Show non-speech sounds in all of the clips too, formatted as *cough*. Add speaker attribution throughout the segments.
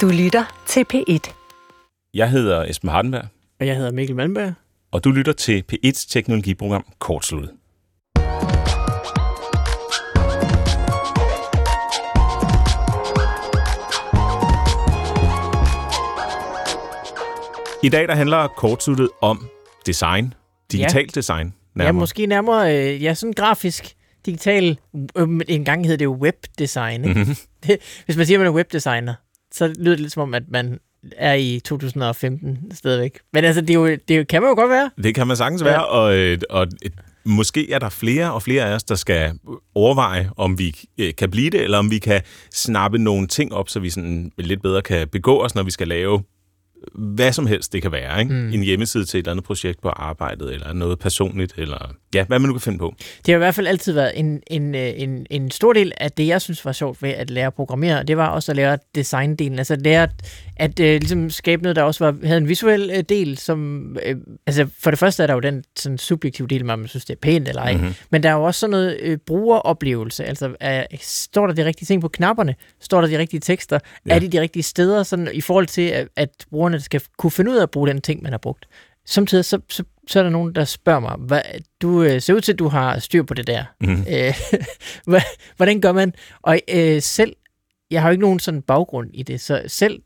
Speaker 1: Du lytter til P1.
Speaker 2: Jeg hedder Esben Hardenberg,
Speaker 3: Og jeg hedder Mikkel Malmberg.
Speaker 2: og du lytter til P1's teknologiprogram Kortslut. I dag der handler kortsluttet om design, digital design.
Speaker 3: Ja,
Speaker 2: Nærmere.
Speaker 3: måske nærmere, øh, ja, sådan grafisk, digital, øh, en gang hed det jo webdesign. Ikke?
Speaker 2: Mhm.
Speaker 3: Det, *laughs* hvis man siger, at man er webdesigner, så lyder det lidt som om, at man er i 2015 stadigvæk. Men altså, det, er jo, det kan man jo godt være.
Speaker 2: Det kan man sagtens
Speaker 3: Ja.
Speaker 2: være, og, øh, og øh, måske er der flere og flere af os, der skal overveje, om vi øh, kan blive det, eller om vi kan snappe nogle ting op, så vi sådan lidt bedre kan begå os, når vi skal lave hvad som helst det kan være. Ikke? Mm. En hjemmeside til et eller andet projekt på arbejdet, eller noget personligt, eller ja, hvad man nu kan finde på.
Speaker 3: Det har i hvert fald altid været en, en, øh, en, en stor del af det, jeg synes var sjovt ved at lære at programmere. Det var også at lære designdelen. Altså lære at, at uh, ligesom skabe noget, der også var, havde en visuel uh, del, som... Uh, altså for det første er der jo den sådan, subjektive del, man synes, det er pænt eller ej. Mm-hmm. Men der er jo også sådan noget uh, brugeroplevelse. Altså uh, står der de rigtige ting på knapperne? Står der de rigtige tekster?
Speaker 2: Ja.
Speaker 3: Er de de rigtige steder sådan, i forhold til, at, at brugerne skal kunne finde ud af at bruge den ting, man har brugt? Samtidig så, så, så er der nogen, der spørger mig, hvad, du øh, ser ud til, at du har styr på det der.
Speaker 2: Mhm.
Speaker 3: Øh, *laughs* hvordan gør man? Og øh, selv, jeg har jo ikke nogen sådan baggrund i det, så selv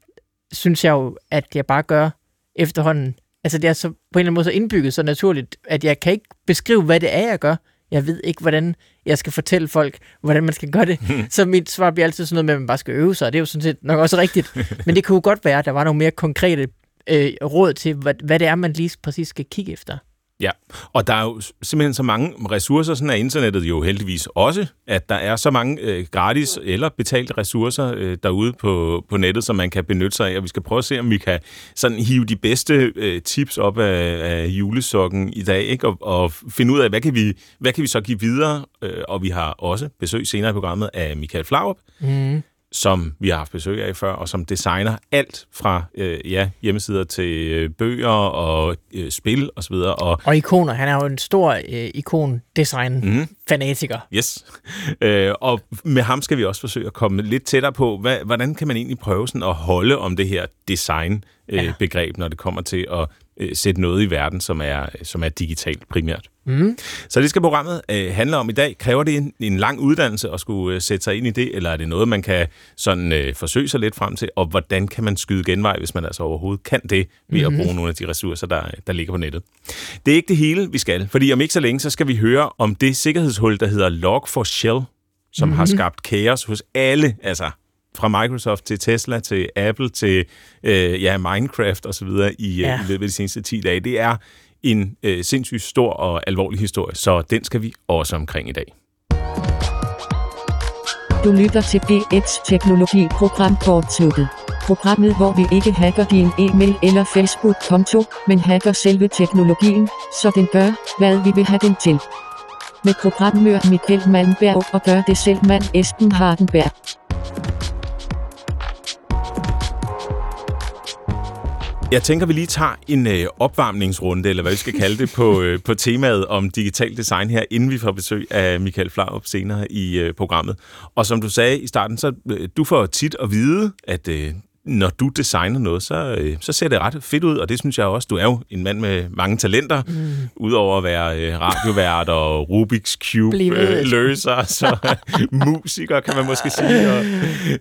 Speaker 3: synes jeg jo, at jeg bare gør efterhånden. Altså det er så på en eller anden måde så indbygget så naturligt, at jeg kan ikke beskrive, hvad det er, jeg gør. Jeg ved ikke, hvordan jeg skal fortælle folk, hvordan man skal gøre det. *laughs* Så mit svar bliver altid sådan noget med, at man bare skal øve sig, og det er jo sådan set nok også rigtigt. *laughs* Men det kunne jo godt være, at der var nogle mere konkrete øh, råd til, hvad, hvad det er, man lige præcis skal kigge efter.
Speaker 2: Ja, og der er jo simpelthen så mange ressourcer, sådan er internettet jo heldigvis også, at der er så mange øh, gratis eller betalte ressourcer øh, derude på, på nettet, som man kan benytte sig af, og vi skal prøve at se, om vi kan sådan hive de bedste øh, tips op af, af julesokken i dag, ikke? Og, og finde ud af, hvad kan vi, hvad kan vi så give videre, øh, og vi har også besøg senere i programmet af Michael Flaurup,
Speaker 3: Mm
Speaker 2: som vi har haft besøg af før, og som designer alt fra øh, ja, hjemmesider til øh, bøger og øh, spil osv., og
Speaker 3: Og ikoner. Han er jo en stor øh, ikon-design-fanatiker.
Speaker 2: Yes. *laughs* Øh, og med ham skal vi også forsøge at komme lidt tættere på, hvad, hvordan kan man egentlig prøve sådan at holde om det her design-begreb, øh,
Speaker 3: Ja.
Speaker 2: begreb, når det kommer til at øh, sætte noget i verden, som er, som er digitalt primært.
Speaker 3: Mm.
Speaker 2: Så det skal programmet øh, handle om i dag. Kræver det en, en lang uddannelse at skulle øh, sætte sig ind i det, eller er det noget, man kan sådan øh, forsøge sig lidt frem til, og hvordan kan man skyde genvej, hvis man altså overhovedet kan det, ved at bruge nogle af de ressourcer, der, der ligger på nettet. Det er ikke det hele, vi skal, fordi om ikke så længe, så skal vi høre om det sikkerhedshul, der hedder Log4Shell, som mm-hmm. har skabt kaos hos alle, altså fra Microsoft til Tesla til Apple til øh, ja, Minecraft og så videre i, ja.
Speaker 3: Ja.
Speaker 2: i løbet af de seneste 10 dage. Det er en øh, sindssygt stor og alvorlig historie, så den skal vi også omkring i dag.
Speaker 4: Du lytter til P1's teknologiprogram kortsluttet. Programmet, hvor vi ikke hacker din e-mail eller Facebook-konto, men hacker selve teknologien, så den gør, hvad vi vil have den til. Med programmør Michael Malmberg og gør det selv mand Esben Hardenberg.
Speaker 2: Jeg tænker, vi lige tager en øh, opvarmningsrunde, eller hvad vi skal kalde det, på, *laughs* øh, på temaet om digital design her, inden vi får besøg af Michael Flaurup senere i øh, programmet. Og som du sagde i starten, så øh, du får tit at vide, at øh, når du designer noget, så, øh, så ser det ret fedt ud, og det synes jeg også. Du er jo en mand med mange talenter, mm. udover at være øh, radiovært og Rubik's Cube øh, løser, så *laughs* musiker kan man måske sige, og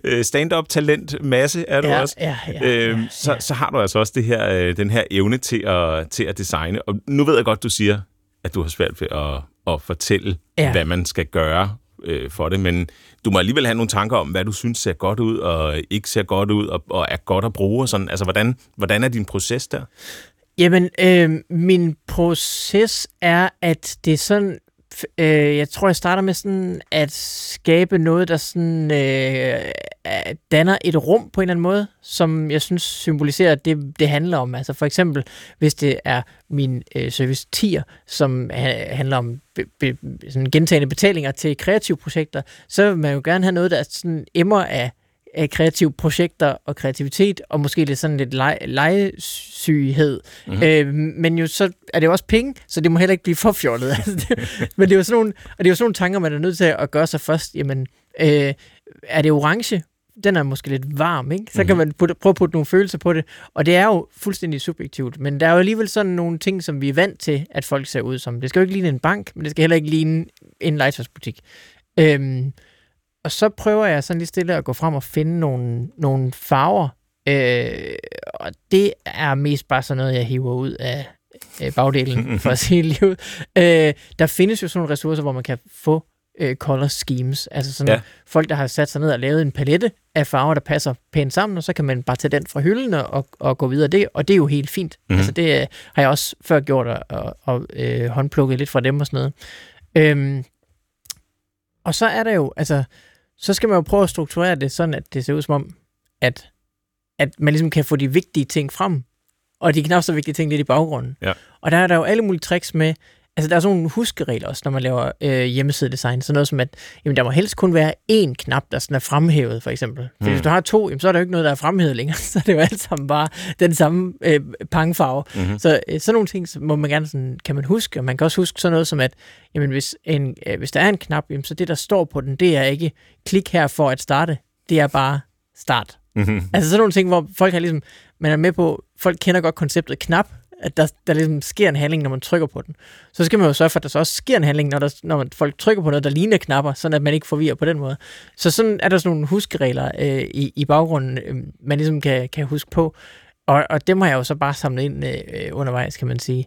Speaker 2: øh, stand-up talent masse er du
Speaker 3: Ja,
Speaker 2: også.
Speaker 3: ja, ja,
Speaker 2: øhm,
Speaker 3: ja,
Speaker 2: så, så har du altså også det her, øh, den her evne til at, til at designe. Og nu ved jeg godt, du siger, at du har svært ved at, at fortælle, ja.
Speaker 3: Ja.
Speaker 2: hvad man skal gøre øh, for det, men du må alligevel have nogle tanker om, hvad du synes ser godt ud, og ikke ser godt ud, og, og er godt at bruge. Og sådan. Altså, hvordan, hvordan er din proces der?
Speaker 3: Jamen, øh, min proces er, at det er sådan, øh, jeg tror, jeg starter med sådan at skabe noget, der sådan øh, danner et rum på en eller anden måde, som jeg synes symboliserer det, det handler om. Altså for eksempel, hvis det er min øh, service tier, som ha- handler om be, be, sådan gentagende betalinger til kreative projekter, så vil man jo gerne have noget, der sådan emmer af af kreative projekter og kreativitet, og måske lidt sådan lidt lege, legesyghed. Mm-hmm. Øh, men jo så er det jo også penge, så det må heller ikke blive for fjollet. *laughs* Altså, men det er jo sådan nogle, og det er jo sådan nogle tanker, man er nødt til at gøre sig først. Jamen, øh, er det orange? den er måske lidt varm, ikke? Så kan man putte, prøve at putte nogle følelser på det. Og det er jo fuldstændig subjektivt, men der er jo alligevel sådan nogle ting, som vi er vant til, at folk ser ud som. Det skal jo ikke ligne en bank, men det skal heller ikke ligne en legetøjsbutik. Øhm, og så prøver jeg sådan lige stille at gå frem og finde nogle, nogle farver, øh, og det er mest bare sådan noget, jeg hiver ud af øh, bagdelen, *laughs* for at sige ud. Øh, der findes jo sådan nogle ressourcer, hvor man kan få øh, color schemes. Altså sådan ja. folk, der har sat sig ned og lavet en palette af farver, der passer pænt sammen, og så kan man bare tage den fra hylden og, og gå videre det, og det er jo helt fint. Mm-hmm. Altså det øh, har jeg også før gjort, og, og, og øh, håndplukket lidt fra dem og sådan noget. Øhm, og så er der jo, altså, så skal man jo prøve at strukturere det sådan, at det ser ud som om, at, at man ligesom kan få de vigtige ting frem, og de knap så vigtige ting lidt i baggrunden.
Speaker 2: Ja.
Speaker 3: Og der er der jo alle mulige tricks med, altså der er sådan nogle huskeregler også, når man laver øh, hjemmesidedesign. Sådan noget som, at jamen, der må helst kun være én knap, der sådan er fremhævet, for eksempel. For mm. hvis du har to, jamen, så er der jo ikke noget, der er fremhævet længere. *laughs* Så det er jo alt sammen bare den samme øh, pangfarve. Mm-hmm. Så øh, sådan nogle ting så må man gerne sådan, kan man huske. Og man kan også huske sådan noget som, at jamen, hvis, en, øh, hvis der er en knap, jamen, så det, der står på den, det er ikke klik her for at starte. Det er bare start. Mm-hmm. Altså sådan nogle ting, hvor folk har ligesom, man er med på, folk kender godt konceptet knap, at der, der ligesom sker en handling, når man trykker på den. Så skal man jo sørge for, at der så også sker en handling, når, der, når man, folk trykker på noget, der ligner knapper, sådan at man ikke forvirrer på den måde. Så sådan er der sådan nogle huskeregler øh, i, i baggrunden, øh, man ligesom kan, kan huske på. Og, og dem har jeg jo så bare samlet ind øh, undervejs, kan man sige.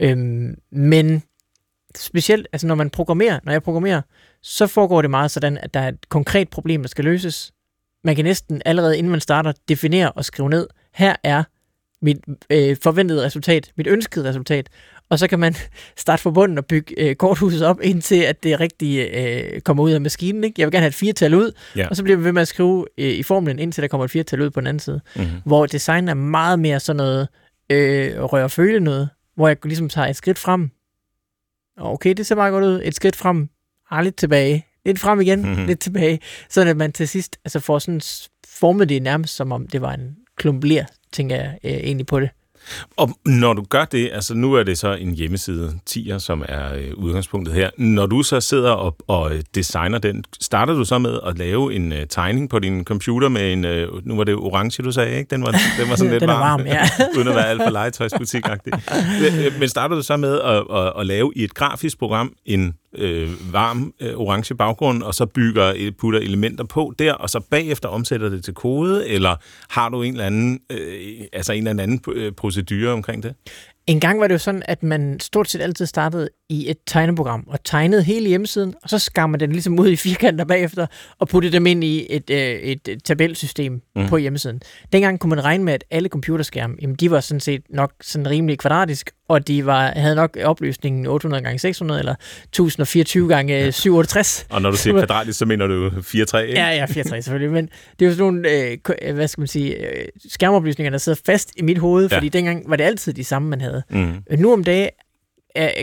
Speaker 3: Øh, men specielt, altså når man programmerer, når jeg programmerer, så foregår det meget sådan, at der er et konkret problem, der skal løses. Man kan næsten allerede, inden man starter, definere og skrive ned, her er mit øh, forventede resultat, mit ønskede resultat, og så kan man *laughs* starte fra bunden og bygge øh, korthuset op, indtil at det rigtige øh, kommer ud af maskinen. Ikke? Jeg vil gerne have et firetal ud, ja. og så bliver vi ved med at skrive øh, i formlen, indtil der kommer et firetal ud på den anden side. Mm-hmm. Hvor design er meget mere sådan noget øh, rør og føle noget, hvor jeg ligesom tager et skridt frem. Okay, det ser meget godt ud. Et skridt frem, ah, lidt tilbage, lidt frem igen, mm-hmm. lidt tilbage, sådan at man til sidst altså får sådan formet det nærmest som om det var en klump tænker jeg øh, egentlig på det.
Speaker 2: Og når du gør det, altså nu er det så en hjemmeside, TIR, som er øh, udgangspunktet her. Når du så sidder og, og øh, designer den, starter du så med at lave en øh, tegning på din computer med en, øh, nu var det orange, du sagde, ikke? Den var, den var *laughs* sådan lidt
Speaker 3: den varm, varm ja. *laughs*
Speaker 2: uden at være alt for legetøjsbutik *laughs* øh, Men starter du så med at, at, at lave i et grafisk program en øh, varm øh, orange baggrund, og så bygger, øh, putter elementer på der, og så bagefter omsætter det til kode, eller har du en eller anden, øh, altså en eller anden øh, procedure omkring det?
Speaker 3: En gang var det jo sådan, at man stort set altid startede i et tegneprogram og tegnede hele hjemmesiden, og så skar man den ligesom ud i firkanter bagefter og puttede dem ind i et, øh, et, et tabelsystem mm. på hjemmesiden. Dengang kunne man regne med, at alle computerskærme, jamen, de var sådan set nok sådan rimelig kvadratisk, og de var, havde nok opløsningen 800 gange 600 eller 1024 gange 768.
Speaker 2: Og når du siger *laughs* kvadratisk, så mener du 4-3, ikke?
Speaker 3: Ja, ja, 4-3 selvfølgelig, men det er jo sådan nogle, øh, hvad skal man sige, øh, skærmoplysninger, der sidder fast i mit hoved, ja. fordi dengang var det altid de samme, man havde. Mm. Nu om dagen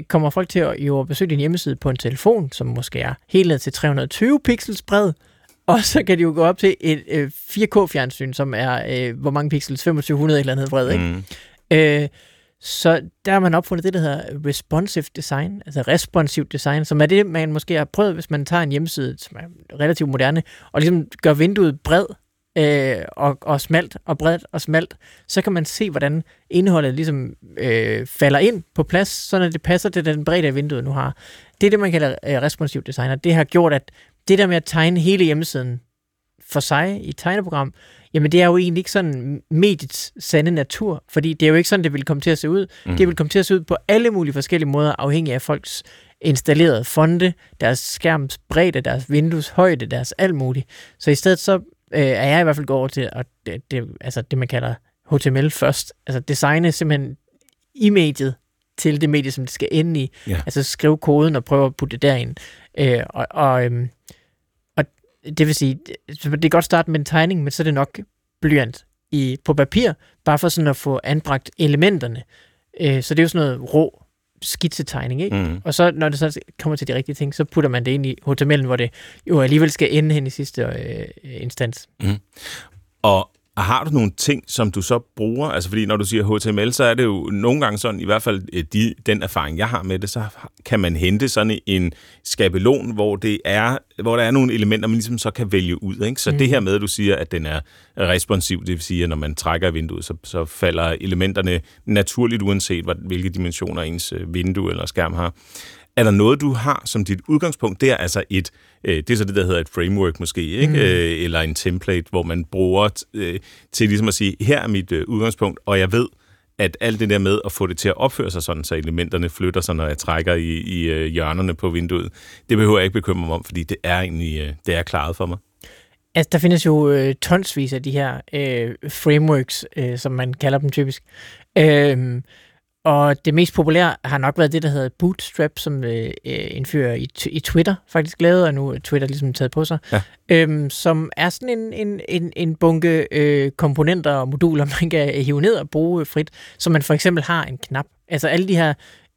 Speaker 3: kommer folk til at jo besøge din hjemmeside på en telefon, som måske er helt ned til 320 pixels bred, *laughs* og så kan de jo gå op til et øh, 4K-fjernsyn, som er, øh, hvor mange pixels? 2500 eller andet bred, ikke? Mm. Øh, så der har man opfundet det, der hedder responsive design, altså responsivt design, som er det, man måske har prøvet, hvis man tager en hjemmeside, som er relativt moderne, og ligesom gør vinduet bred, øh, og, og smalt og bredt og smalt, så kan man se, hvordan indholdet ligesom øh, falder ind på plads, så det passer til den bredde af vinduet nu har. Det er det, man kalder øh, responsiv design, og det har gjort, at det der med at tegne hele hjemmesiden for sig i et tegneprogram, jamen det er jo egentlig ikke sådan mediets sande natur, fordi det er jo ikke sådan, det vil komme til at se ud. Mm. Det vil komme til at se ud på alle mulige forskellige måder, afhængig af folks installerede fonde, deres skærms bredde, deres vindueshøjde, deres alt muligt. Så i stedet så øh, er jeg i hvert fald gået over til at det, det, altså det, man kalder HTML først. Altså designe simpelthen i mediet til det medie, som det skal ende i. Ja. Altså skrive koden og prøve at putte det derind. Øh, og, og, øhm, og det vil sige, det er godt starte med en tegning, men så er det nok blyant i, på papir, bare for sådan at få anbragt elementerne. Øh, så det er jo sådan noget rå skitsetegning, ikke? Mm. Og så, når det så kommer til de rigtige ting, så putter man det ind i HTML'en, hvor det jo alligevel skal ende hen i sidste øh, instans. Mm.
Speaker 2: Og Og har du nogle ting, som du så bruger? Altså fordi når du siger HTML, så er det jo nogle gange sådan, i hvert fald øh, de, den erfaring, jeg har med det, så kan man hente sådan en skabelon, hvor, det er, hvor der er nogle elementer, man ligesom så kan vælge ud. Ikke? Så mm. det her med, at du siger, at den er responsiv, det vil sige, at når man trækker vinduet, så, så falder elementerne naturligt, uanset hvilke dimensioner ens øh, vindue eller skærm har. Er der noget, du har som dit udgangspunkt? Det er altså et, øh, det er så det, der hedder et framework måske, ikke? Mm. Øh, eller en template, hvor man bruger øh, til ligesom at sige, her er mit øh, udgangspunkt, og jeg ved, at alt det der med at få det til at opføre sig sådan, så elementerne flytter sig, når jeg trækker i, i øh, hjørnerne på vinduet, det behøver jeg ikke bekymre mig om, fordi det er egentlig øh, det er klaret for mig.
Speaker 3: Altså, der findes jo øh, tonsvis af de her øh, frameworks, øh, som man kalder dem typisk. Øh, og det mest populære har nok været det, der hedder Bootstrap, som øh, øh indfører i, i Twitter faktisk lavet, og nu er Twitter ligesom taget på sig, ja. øhm, som er sådan en, en, en, en bunke øh, komponenter og moduler, *laughs* man kan hive ned og bruge frit, så man for eksempel har en knap. Altså alle de her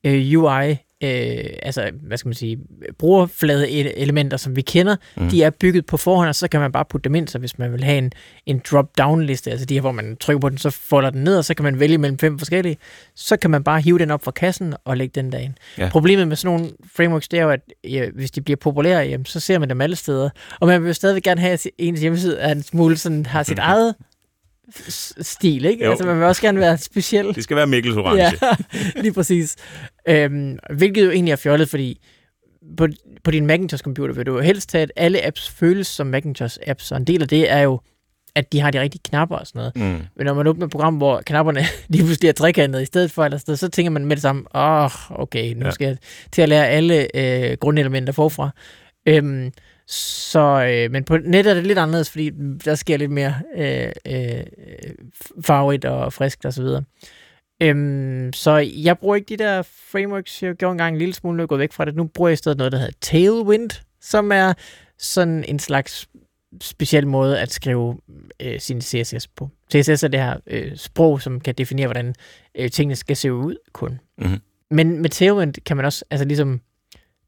Speaker 3: øh, UI øh, altså, hvad skal man sige, brugerflade elementer, som vi kender, mm. de er bygget på forhånd, og så kan man bare putte dem ind, så hvis man vil have en, en drop-down-liste, altså de her, hvor man trykker på den, så folder den ned, og så kan man vælge mellem fem forskellige, så kan man bare hive den op fra kassen og lægge den derind. Ja. Problemet med sådan nogle frameworks, det er jo, at ja, hvis de bliver populære, jamen, så ser man dem alle steder, og man vil jo stadig gerne have, at ens hjemmeside er en smule sådan, har sit *laughs* eget stil, ikke? Jo. Altså, man vil også gerne være speciel.
Speaker 2: Det skal være Mikkels orange.
Speaker 3: ja, *laughs* lige præcis. Øhm, hvilket jo egentlig er fjollet, fordi på, på din Macintosh-computer vil du jo helst have, at alle apps føles som Macintosh-apps, og en del af det er jo, at de har de rigtige knapper og sådan noget. Mm. Men når man åbner et program, hvor knapperne *laughs* lige pludselig er trekantede i stedet for, eller sted, så tænker man med det samme, åh, oh, okay, nu ja. skal jeg til at lære alle øh, grundelementer forfra. Øhm, så, øh, men på nettet er det lidt anderledes, fordi der sker lidt mere øh, øh, farvet og friskt og så videre. Øhm, så jeg bruger ikke de der frameworks, jeg gjorde engang en lille smule, nu gået væk fra det. Nu bruger jeg i stedet noget, der hedder Tailwind, som er sådan en slags speciel måde at skrive øh, sin CSS på. CSS er det her øh, sprog, som kan definere, hvordan øh, tingene skal se ud kun. Mm-hmm. Men med Tailwind kan man også altså ligesom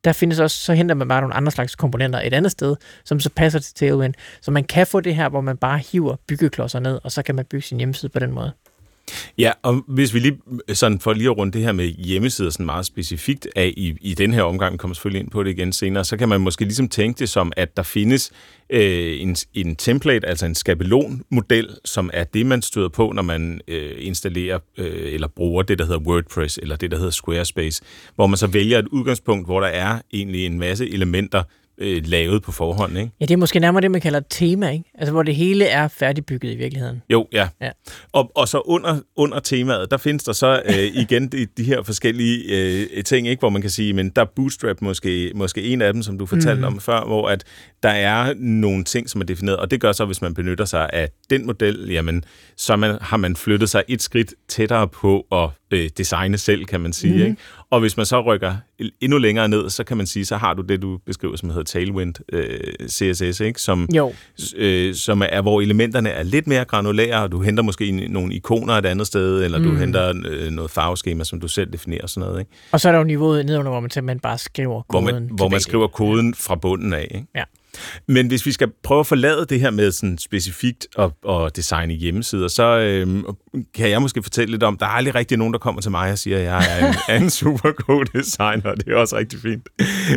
Speaker 3: der findes også, så henter man bare nogle andre slags komponenter et andet sted, som så passer til Tailwind. Så man kan få det her, hvor man bare hiver byggeklodser ned, og så kan man bygge sin hjemmeside på den måde.
Speaker 2: Ja, og hvis vi lige øh, sådan for lige at runde det her med hjemmesider sådan meget specifikt af i, i den her omgang, vi kommer selvfølgelig ind på det igen senere, så kan man måske ligesom tænke det som, at der findes øh, en, en template, altså en skabelonmodel, som er det, man støder på, når man øh, installerer øh, eller bruger det, der hedder WordPress, eller det, der hedder Squarespace, hvor man så vælger et udgangspunkt, hvor der er egentlig en masse elementer, øh, lavet på forhånd, ikke?
Speaker 3: Ja, det er måske nærmere det, man kalder tema, ikke? Altså, hvor det hele er færdigbygget i virkeligheden.
Speaker 2: Jo, ja. ja. Og, og så under, under temaet, der findes der så øh, *laughs* igen de, de her forskellige øh, ting, ikke? Hvor man kan sige, men der er Bootstrap måske, måske en af dem, som du fortalte mm. om før, hvor at der er nogle ting, som er defineret, og det gør så, hvis man benytter sig af den model, jamen, så man, har man flyttet sig et skridt tættere på at øh, designe selv, kan man sige. Mm. Ikke? Og hvis man så rykker endnu længere ned, så kan man sige, så har du det, du beskriver, som hedder Tailwind øh, CSS, ikke? Som,
Speaker 3: jo.
Speaker 2: Øh, som er, hvor elementerne er lidt mere granulære, og du henter måske nogle ikoner et andet sted, eller mm. du henter øh, noget farveskema, som du selv definerer sådan noget. Ikke?
Speaker 3: Og så er der jo niveauet nedenunder, hvor man simpelthen bare skriver koden.
Speaker 2: Hvor man, hvor man skriver koden fra bunden af. Ikke?
Speaker 3: Ja.
Speaker 2: Men hvis vi skal prøve at forlade det her med sådan specifikt at, at designe hjemmesider, så øhm, kan jeg måske fortælle lidt om, der er aldrig rigtig nogen, der kommer til mig og siger, at jeg er en, er en super god designer, og det er også rigtig fint.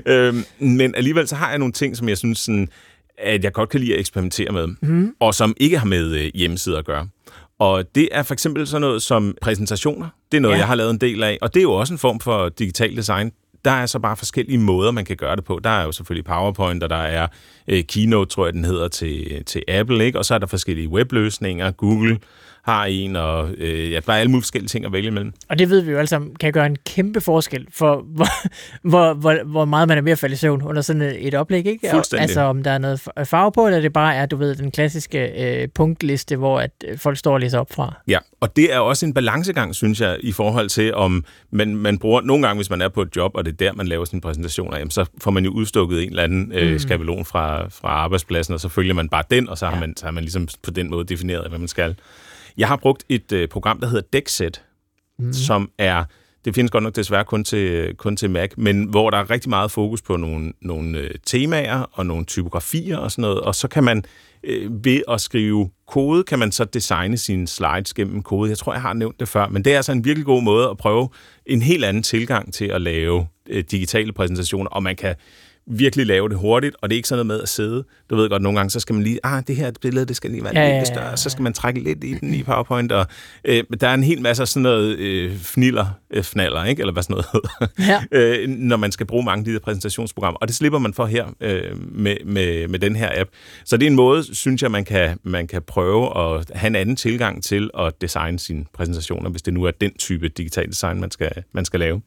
Speaker 2: Øhm, men alligevel så har jeg nogle ting, som jeg synes, sådan, at jeg godt kan lide at eksperimentere med, mm. og som ikke har med øh, hjemmesider at gøre. Og det er for eksempel sådan noget som præsentationer. Det er noget, ja. jeg har lavet en del af, og det er jo også en form for digital design der er så bare forskellige måder, man kan gøre det på. Der er jo selvfølgelig PowerPoint, og der er øh, Keynote, tror jeg, den hedder, til, til Apple, ikke? og så er der forskellige webløsninger. Google har en, og øh, ja, der er alle mulige forskellige ting at vælge imellem.
Speaker 3: Og det ved vi jo alle sammen kan gøre en kæmpe forskel for, *laughs* hvor, hvor, hvor, hvor meget man er ved at falde i søvn under sådan et oplæg, ikke?
Speaker 2: Fuldstændig.
Speaker 3: Altså om der er noget farve på, eller det bare er, du ved, den klassiske øh, punktliste, hvor at øh, folk står og læser op fra.
Speaker 2: Ja, og det er også en balancegang, synes jeg, i forhold til, om man, man bruger, nogle gange, hvis man er på et job, og det er der, man laver sin præsentation jamen, så får man jo udstukket en eller anden øh, mm. skabelon fra, fra arbejdspladsen, og så følger man bare den, og så har, ja. man, så har man ligesom på den måde defineret, hvad man skal. Jeg har brugt et øh, program, der hedder Dexet, mm. som er Det findes godt nok desværre kun til, kun til Mac, men hvor der er rigtig meget fokus på nogle, nogle øh, temaer og nogle typografier og sådan noget, og så kan man øh, ved at skrive kode, kan man så designe sine slides gennem kode. Jeg tror, jeg har nævnt det før, men det er altså en virkelig god måde at prøve en helt anden tilgang til at lave øh, digitale præsentationer, og man kan virkelig lave det hurtigt, og det er ikke sådan noget med at sidde. Du ved godt, nogle gange, så skal man lige, ah, det her billede, det skal lige være ja, lidt ja, ja, større, så skal man trække lidt i den i PowerPoint, og øh, der er en hel masse af sådan noget øh, fniller, øh, fnaller, ikke? eller hvad sådan noget hedder, ja. *laughs* øh, når man skal bruge mange af de der præsentationsprogrammer, og det slipper man for her øh, med, med, med den her app. Så det er en måde, synes jeg, man kan, man kan prøve at have en anden tilgang til at designe sine præsentationer, hvis det nu er den type digital design, man skal, man skal lave.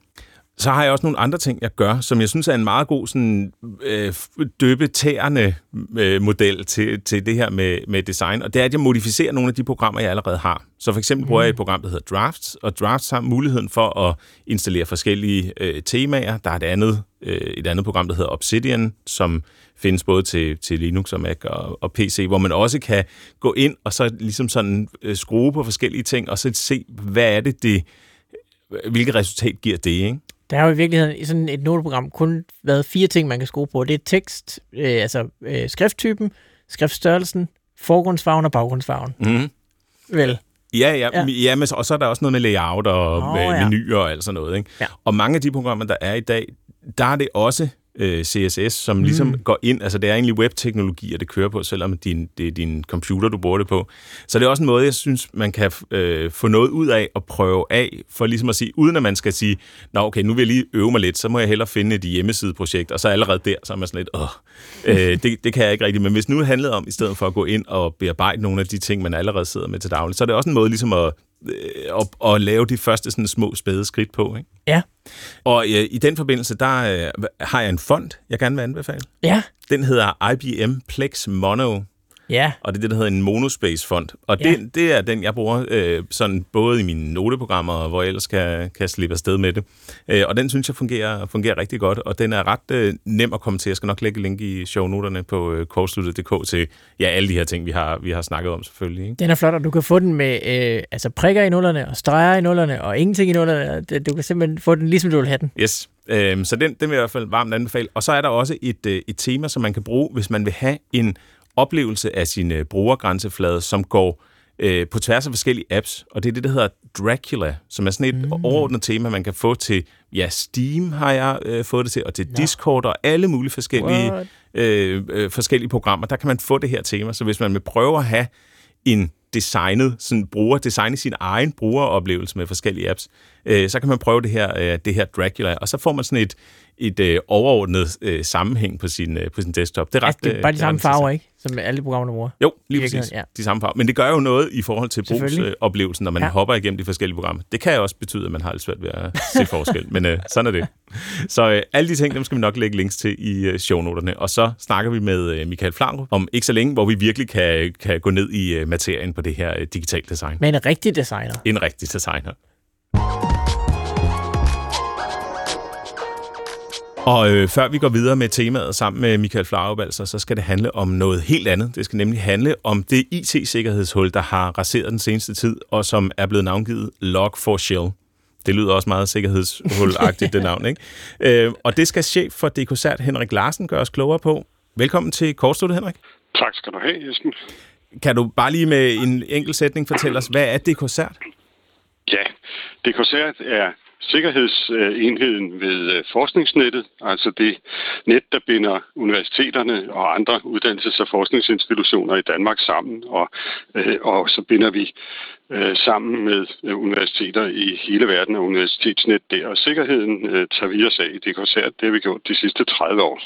Speaker 2: Så har jeg også nogle andre ting, jeg gør, som jeg synes er en meget god sådan, øh, døbetærende øh, model til, til det her med, med design, og det er, at jeg modificerer nogle af de programmer, jeg allerede har. Så for eksempel bruger jeg et mm. program, der hedder Drafts, og Drafts har muligheden for at installere forskellige øh, temaer. Der er et andet, øh, et andet program, der hedder Obsidian, som findes både til, til Linux og Mac og, og PC, hvor man også kan gå ind og så ligesom sådan øh, skrue på forskellige ting, og så se, hvad er det, det hvilket resultat giver det, ikke?
Speaker 3: Der har jo i virkeligheden i sådan et noteprogram kun været fire ting, man kan skrue på. Det er tekst, øh, altså øh, skrifttypen, skriftstørrelsen, forgrundsfarven og baggrundsfarven. Mm. Vel?
Speaker 2: Ja, ja, ja. ja men, og så er der også noget med layout og oh, ja. menuer og alt sådan noget. Ikke? Ja. Og mange af de programmer, der er i dag, der er det også øh, CSS, som mm. ligesom går ind, altså det er egentlig webteknologi, at det kører på, selvom din, det er din computer, du bruger det på. Så det er også en måde, jeg synes, man kan øh, få noget ud af og prøve af, for ligesom at sige, uden at man skal sige, nå okay, nu vil jeg lige øve mig lidt, så må jeg hellere finde et hjemmesideprojekt, og så allerede der, så er man sådan lidt, åh, øh, det, det kan jeg ikke rigtigt. Men hvis nu handler om, i stedet for at gå ind og bearbejde nogle af de ting, man allerede sidder med til daglig, så er det også en måde ligesom at og, øh, og lave de første sådan små spæde skridt på. Ikke?
Speaker 3: Ja.
Speaker 2: Og øh, i den forbindelse, der øh, har jeg en fond, jeg gerne vil anbefale.
Speaker 3: Ja.
Speaker 2: Den hedder IBM Plex Mono.
Speaker 3: Ja.
Speaker 2: Og det er det, der hedder en Monospace-fond. Og ja. det, det er den, jeg bruger øh, sådan både i mine noteprogrammer, og hvor jeg ellers kan, kan slippe afsted med det. Øh, og den synes jeg fungerer, fungerer rigtig godt, og den er ret øh, nem at komme til. Jeg skal nok lægge link i shownoterne på øh, kortsluttet.dk til ja, alle de her ting, vi har, vi har snakket om selvfølgelig. Ikke?
Speaker 3: Den er flot, og du kan få den med øh, altså prikker i nullerne, og streger i nullerne, og ingenting i nullerne. Du kan simpelthen få den, ligesom du vil have den.
Speaker 2: Yes. Øhm, så den, den vil jeg i hvert fald varmt anbefale. Og så er der også et, øh, et tema, som man kan bruge, hvis man vil have en oplevelse af sin øh, brugergrænseflade, som går øh, på tværs af forskellige apps, og det er det, der hedder Dracula, som er sådan et mm. overordnet tema, man kan få til, ja, Steam har jeg øh, fået det til, og til no. Discord og alle mulige forskellige, øh, øh, forskellige programmer, der kan man få det her tema, så hvis man vil prøve at have en designet, sådan bruger, designe sin egen brugeroplevelse med forskellige apps, øh, så kan man prøve det her, øh, det her Dracula, og så får man sådan et, et øh, overordnet øh, sammenhæng på sin, øh, på sin desktop.
Speaker 3: Det er, ret, ja, det er bare de samme farver, ikke? Som alle programmerne bruger.
Speaker 2: Jo, lige præcis. Ja. De samme farver. Men det gør jo noget i forhold til brugsoplevelsen, når man ja. hopper igennem de forskellige programmer. Det kan jo også betyde, at man har lidt svært ved at se forskel. Men øh, sådan er det. *laughs* Så øh, alle de ting, dem skal vi nok lægge links til i øh, shownoterne. Og så snakker vi med øh, Michael Flanger om ikke så længe, hvor vi virkelig kan, kan gå ned i øh, materien på det her øh, digital design.
Speaker 3: Men en rigtig designer.
Speaker 2: En rigtig designer. Og øh, før vi går videre med temaet sammen med Michael Flauebalser, så skal det handle om noget helt andet. Det skal nemlig handle om det IT-sikkerhedshul, der har raseret den seneste tid, og som er blevet navngivet Log4Shell. Det lyder også meget sikkerhedshulagtigt, *laughs* det navn, ikke? Øh, og det skal chef for DKCERT, Henrik Larsen, gøre os klogere på. Velkommen til Kortstudie, Henrik.
Speaker 1: Tak skal du have, Jesper.
Speaker 2: Kan du bare lige med en enkelt sætning fortælle os, hvad er DKCERT?
Speaker 1: Ja, DKCERT er sikkerhedsenheden ved øh, forskningsnettet, altså det net, der binder universiteterne og andre uddannelses- og forskningsinstitutioner i Danmark sammen, og, øh, og så binder vi øh, sammen med universiteter i hele verden og universitetsnet der. Og sikkerheden tager vi os af i DKCERT. Det har vi gjort de sidste 30 år.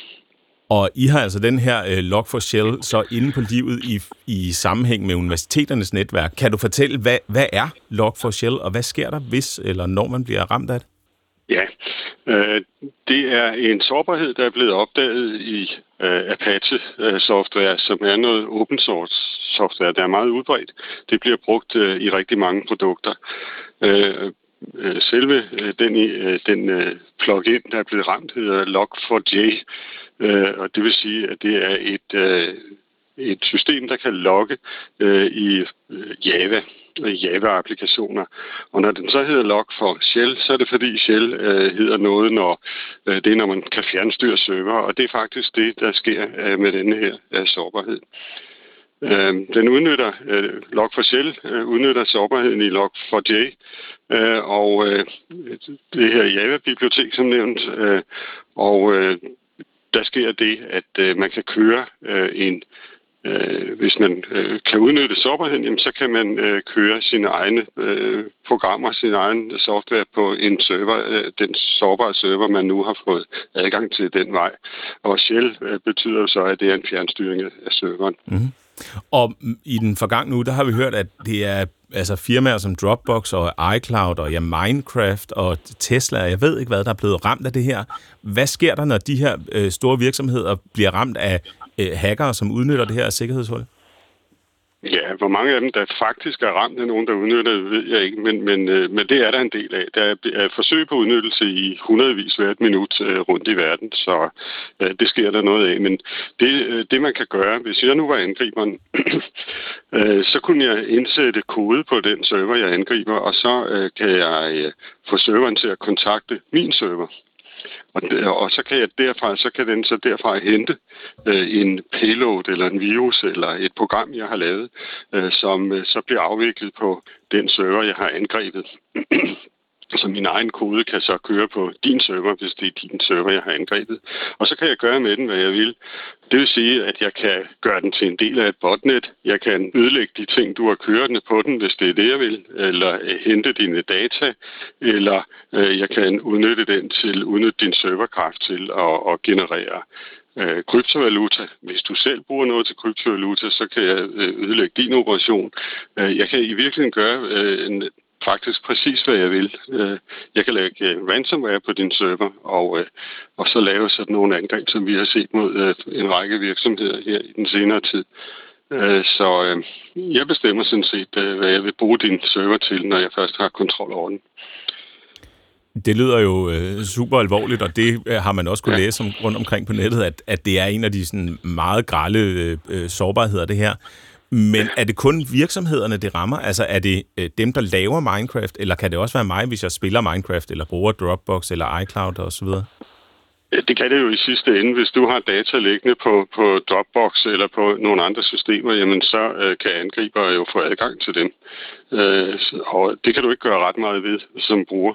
Speaker 2: Og I har altså den her øh, Log4Shell så inde på livet i, i sammenhæng med universiteternes netværk. Kan du fortælle, hvad, hvad er Log4Shell, og hvad sker der, hvis eller når man bliver ramt af det?
Speaker 1: Ja, øh, det er en sårbarhed, der er blevet opdaget i øh, Apache-software, øh, som er noget open source software, der er meget udbredt. Det bliver brugt øh, i rigtig mange produkter. Øh, øh selve øh, den, den plugin, der er blevet ramt, hedder Log4j, Øh, og det vil sige, at det er et, øh, et system, der kan logge øh, i øh, Java, Java-applikationer. Og når den så hedder log for Shell, så er det fordi Shell øh, hedder noget, når øh, det er, når man kan fjernstyre server, og det er faktisk det, der sker øh, med denne her øh, sårbarhed. Øh, den udnytter, øh, Log4Shell øh, udnytter sårbarheden i Log4j, øh, og øh, det her Java-bibliotek som nævnt, øh, og øh, der sker det, at øh, man kan køre øh, en Øh, hvis man øh, kan udnytte sårbarheden, jamen, så kan man øh, køre sine egne øh, programmer, sin egen software på en server, øh, den sårbare server, man nu har fået adgang til den vej. Og shell øh, betyder så, at det er en fjernstyring af serveren.
Speaker 2: Mm-hmm. Og i den forgangne nu, der har vi hørt, at det er altså firmaer som Dropbox og iCloud og ja, Minecraft og Tesla, jeg ved ikke hvad, der er blevet ramt af det her. Hvad sker der, når de her øh, store virksomheder bliver ramt af øh, hackere, som udnytter det her sikkerhedshul?
Speaker 1: Ja, hvor mange af dem, der faktisk er ramt af nogen, der udnytter det, ved jeg ikke, men, men, øh, men det er der en del af. Der er forsøg på udnyttelse i hundredvis hvert minut øh, rundt i verden, så øh, det sker der noget af. Men det, det man kan gøre, hvis jeg nu var angriberen, *clears throat* så kunne jeg indsætte kode på den server, jeg angriber, og så kan jeg få serveren til at kontakte min server. Og, og så kan jeg derfra, så kan den så derfra hente øh, en payload eller en virus eller et program, jeg har lavet, øh, som øh, så bliver afviklet på den server, jeg har angrebet. *clears throat* Så min egen kode kan så køre på din server, hvis det er din server, jeg har angrebet. Og så kan jeg gøre med den, hvad jeg vil. Det vil sige, at jeg kan gøre den til en del af et botnet. Jeg kan ødelægge de ting, du har kørende på den, hvis det er det, jeg vil. Eller øh, hente dine data. Eller øh, jeg kan udnytte den til udnytte din serverkraft til at, at generere øh, kryptovaluta. Hvis du selv bruger noget til kryptovaluta, så kan jeg øh, ødelægge din operation. Øh, jeg kan i virkeligheden gøre øh, en, faktisk præcis, hvad jeg vil. Øh, jeg kan lægge øh, ransomware på din server, og, øh, og så lave sådan nogle angreb, som vi har set mod en række virksomheder her i den senere tid. Så jeg bestemmer sådan set, hvad jeg vil bruge din server til, når jeg først har kontrol over den.
Speaker 2: Det lyder jo øh, super alvorligt, og det øh, har man også kunne ja. læse om, rundt omkring på nettet, at, at det er en af de sådan, meget grælde øh, sårbarheder, det her. Men er det kun virksomhederne, det rammer? Altså er det øh, dem, der laver Minecraft, eller kan det også være mig, hvis jeg spiller Minecraft, eller bruger Dropbox, eller iCloud osv.?
Speaker 1: Det kan det jo i sidste ende. Hvis du har data liggende på, på Dropbox eller på nogle andre systemer, jamen så øh, kan angriber jo få adgang til dem. Øh, og det kan du ikke gøre ret meget ved som bruger.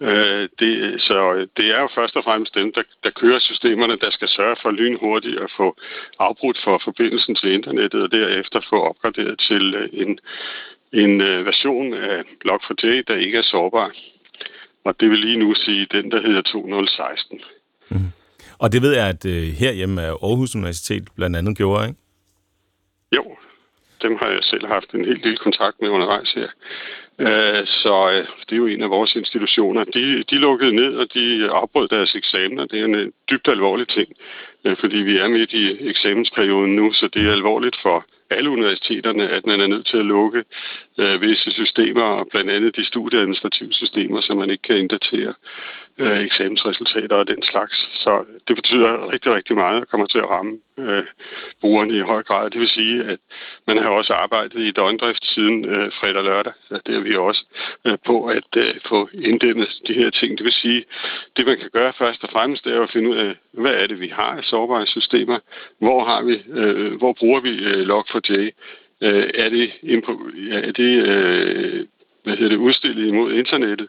Speaker 1: Øh, det, så det er jo først og fremmest dem, der, der kører systemerne, der skal sørge for lynhurtigt at få afbrudt for forbindelsen til internettet, og derefter få opgraderet til øh, en, en øh, version af Log4j, der ikke er sårbar. Og det vil lige nu sige den, der hedder 2016. Mm.
Speaker 2: Og det ved jeg, at uh, herhjemme er Aarhus Universitet blandt andet gjorde, ikke?
Speaker 1: Jo, dem har jeg selv haft en helt lille kontakt med undervejs her. Øh, så øh, det er jo en af vores institutioner. De, de lukkede ned, og de afbrød deres eksamener. Det er en øh, dybt alvorlig ting, øh, fordi vi er midt i eksamensperioden nu, så det er alvorligt for alle universiteterne, at man er nødt til at lukke visse systemer, og blandt andet de studieadministrative systemer, som man ikke kan inddatere øh, eksamensresultater og den slags. Så det betyder rigtig, rigtig meget og kommer til at ramme øh, brugerne i høj grad. Det vil sige, at man har også arbejdet i døgndrift siden øh, fredag og lørdag. Så det er vi også øh, på at øh, få inddæmmet de her ting. Det vil sige, det man kan gøre først og fremmest, det er at finde ud af, hvad er det, vi har af sårbare systemer? Hvor har vi, øh, hvor bruger vi øh, Log4j? Øh, er det, er det øh, hvad hedder det, udstillet imod internettet.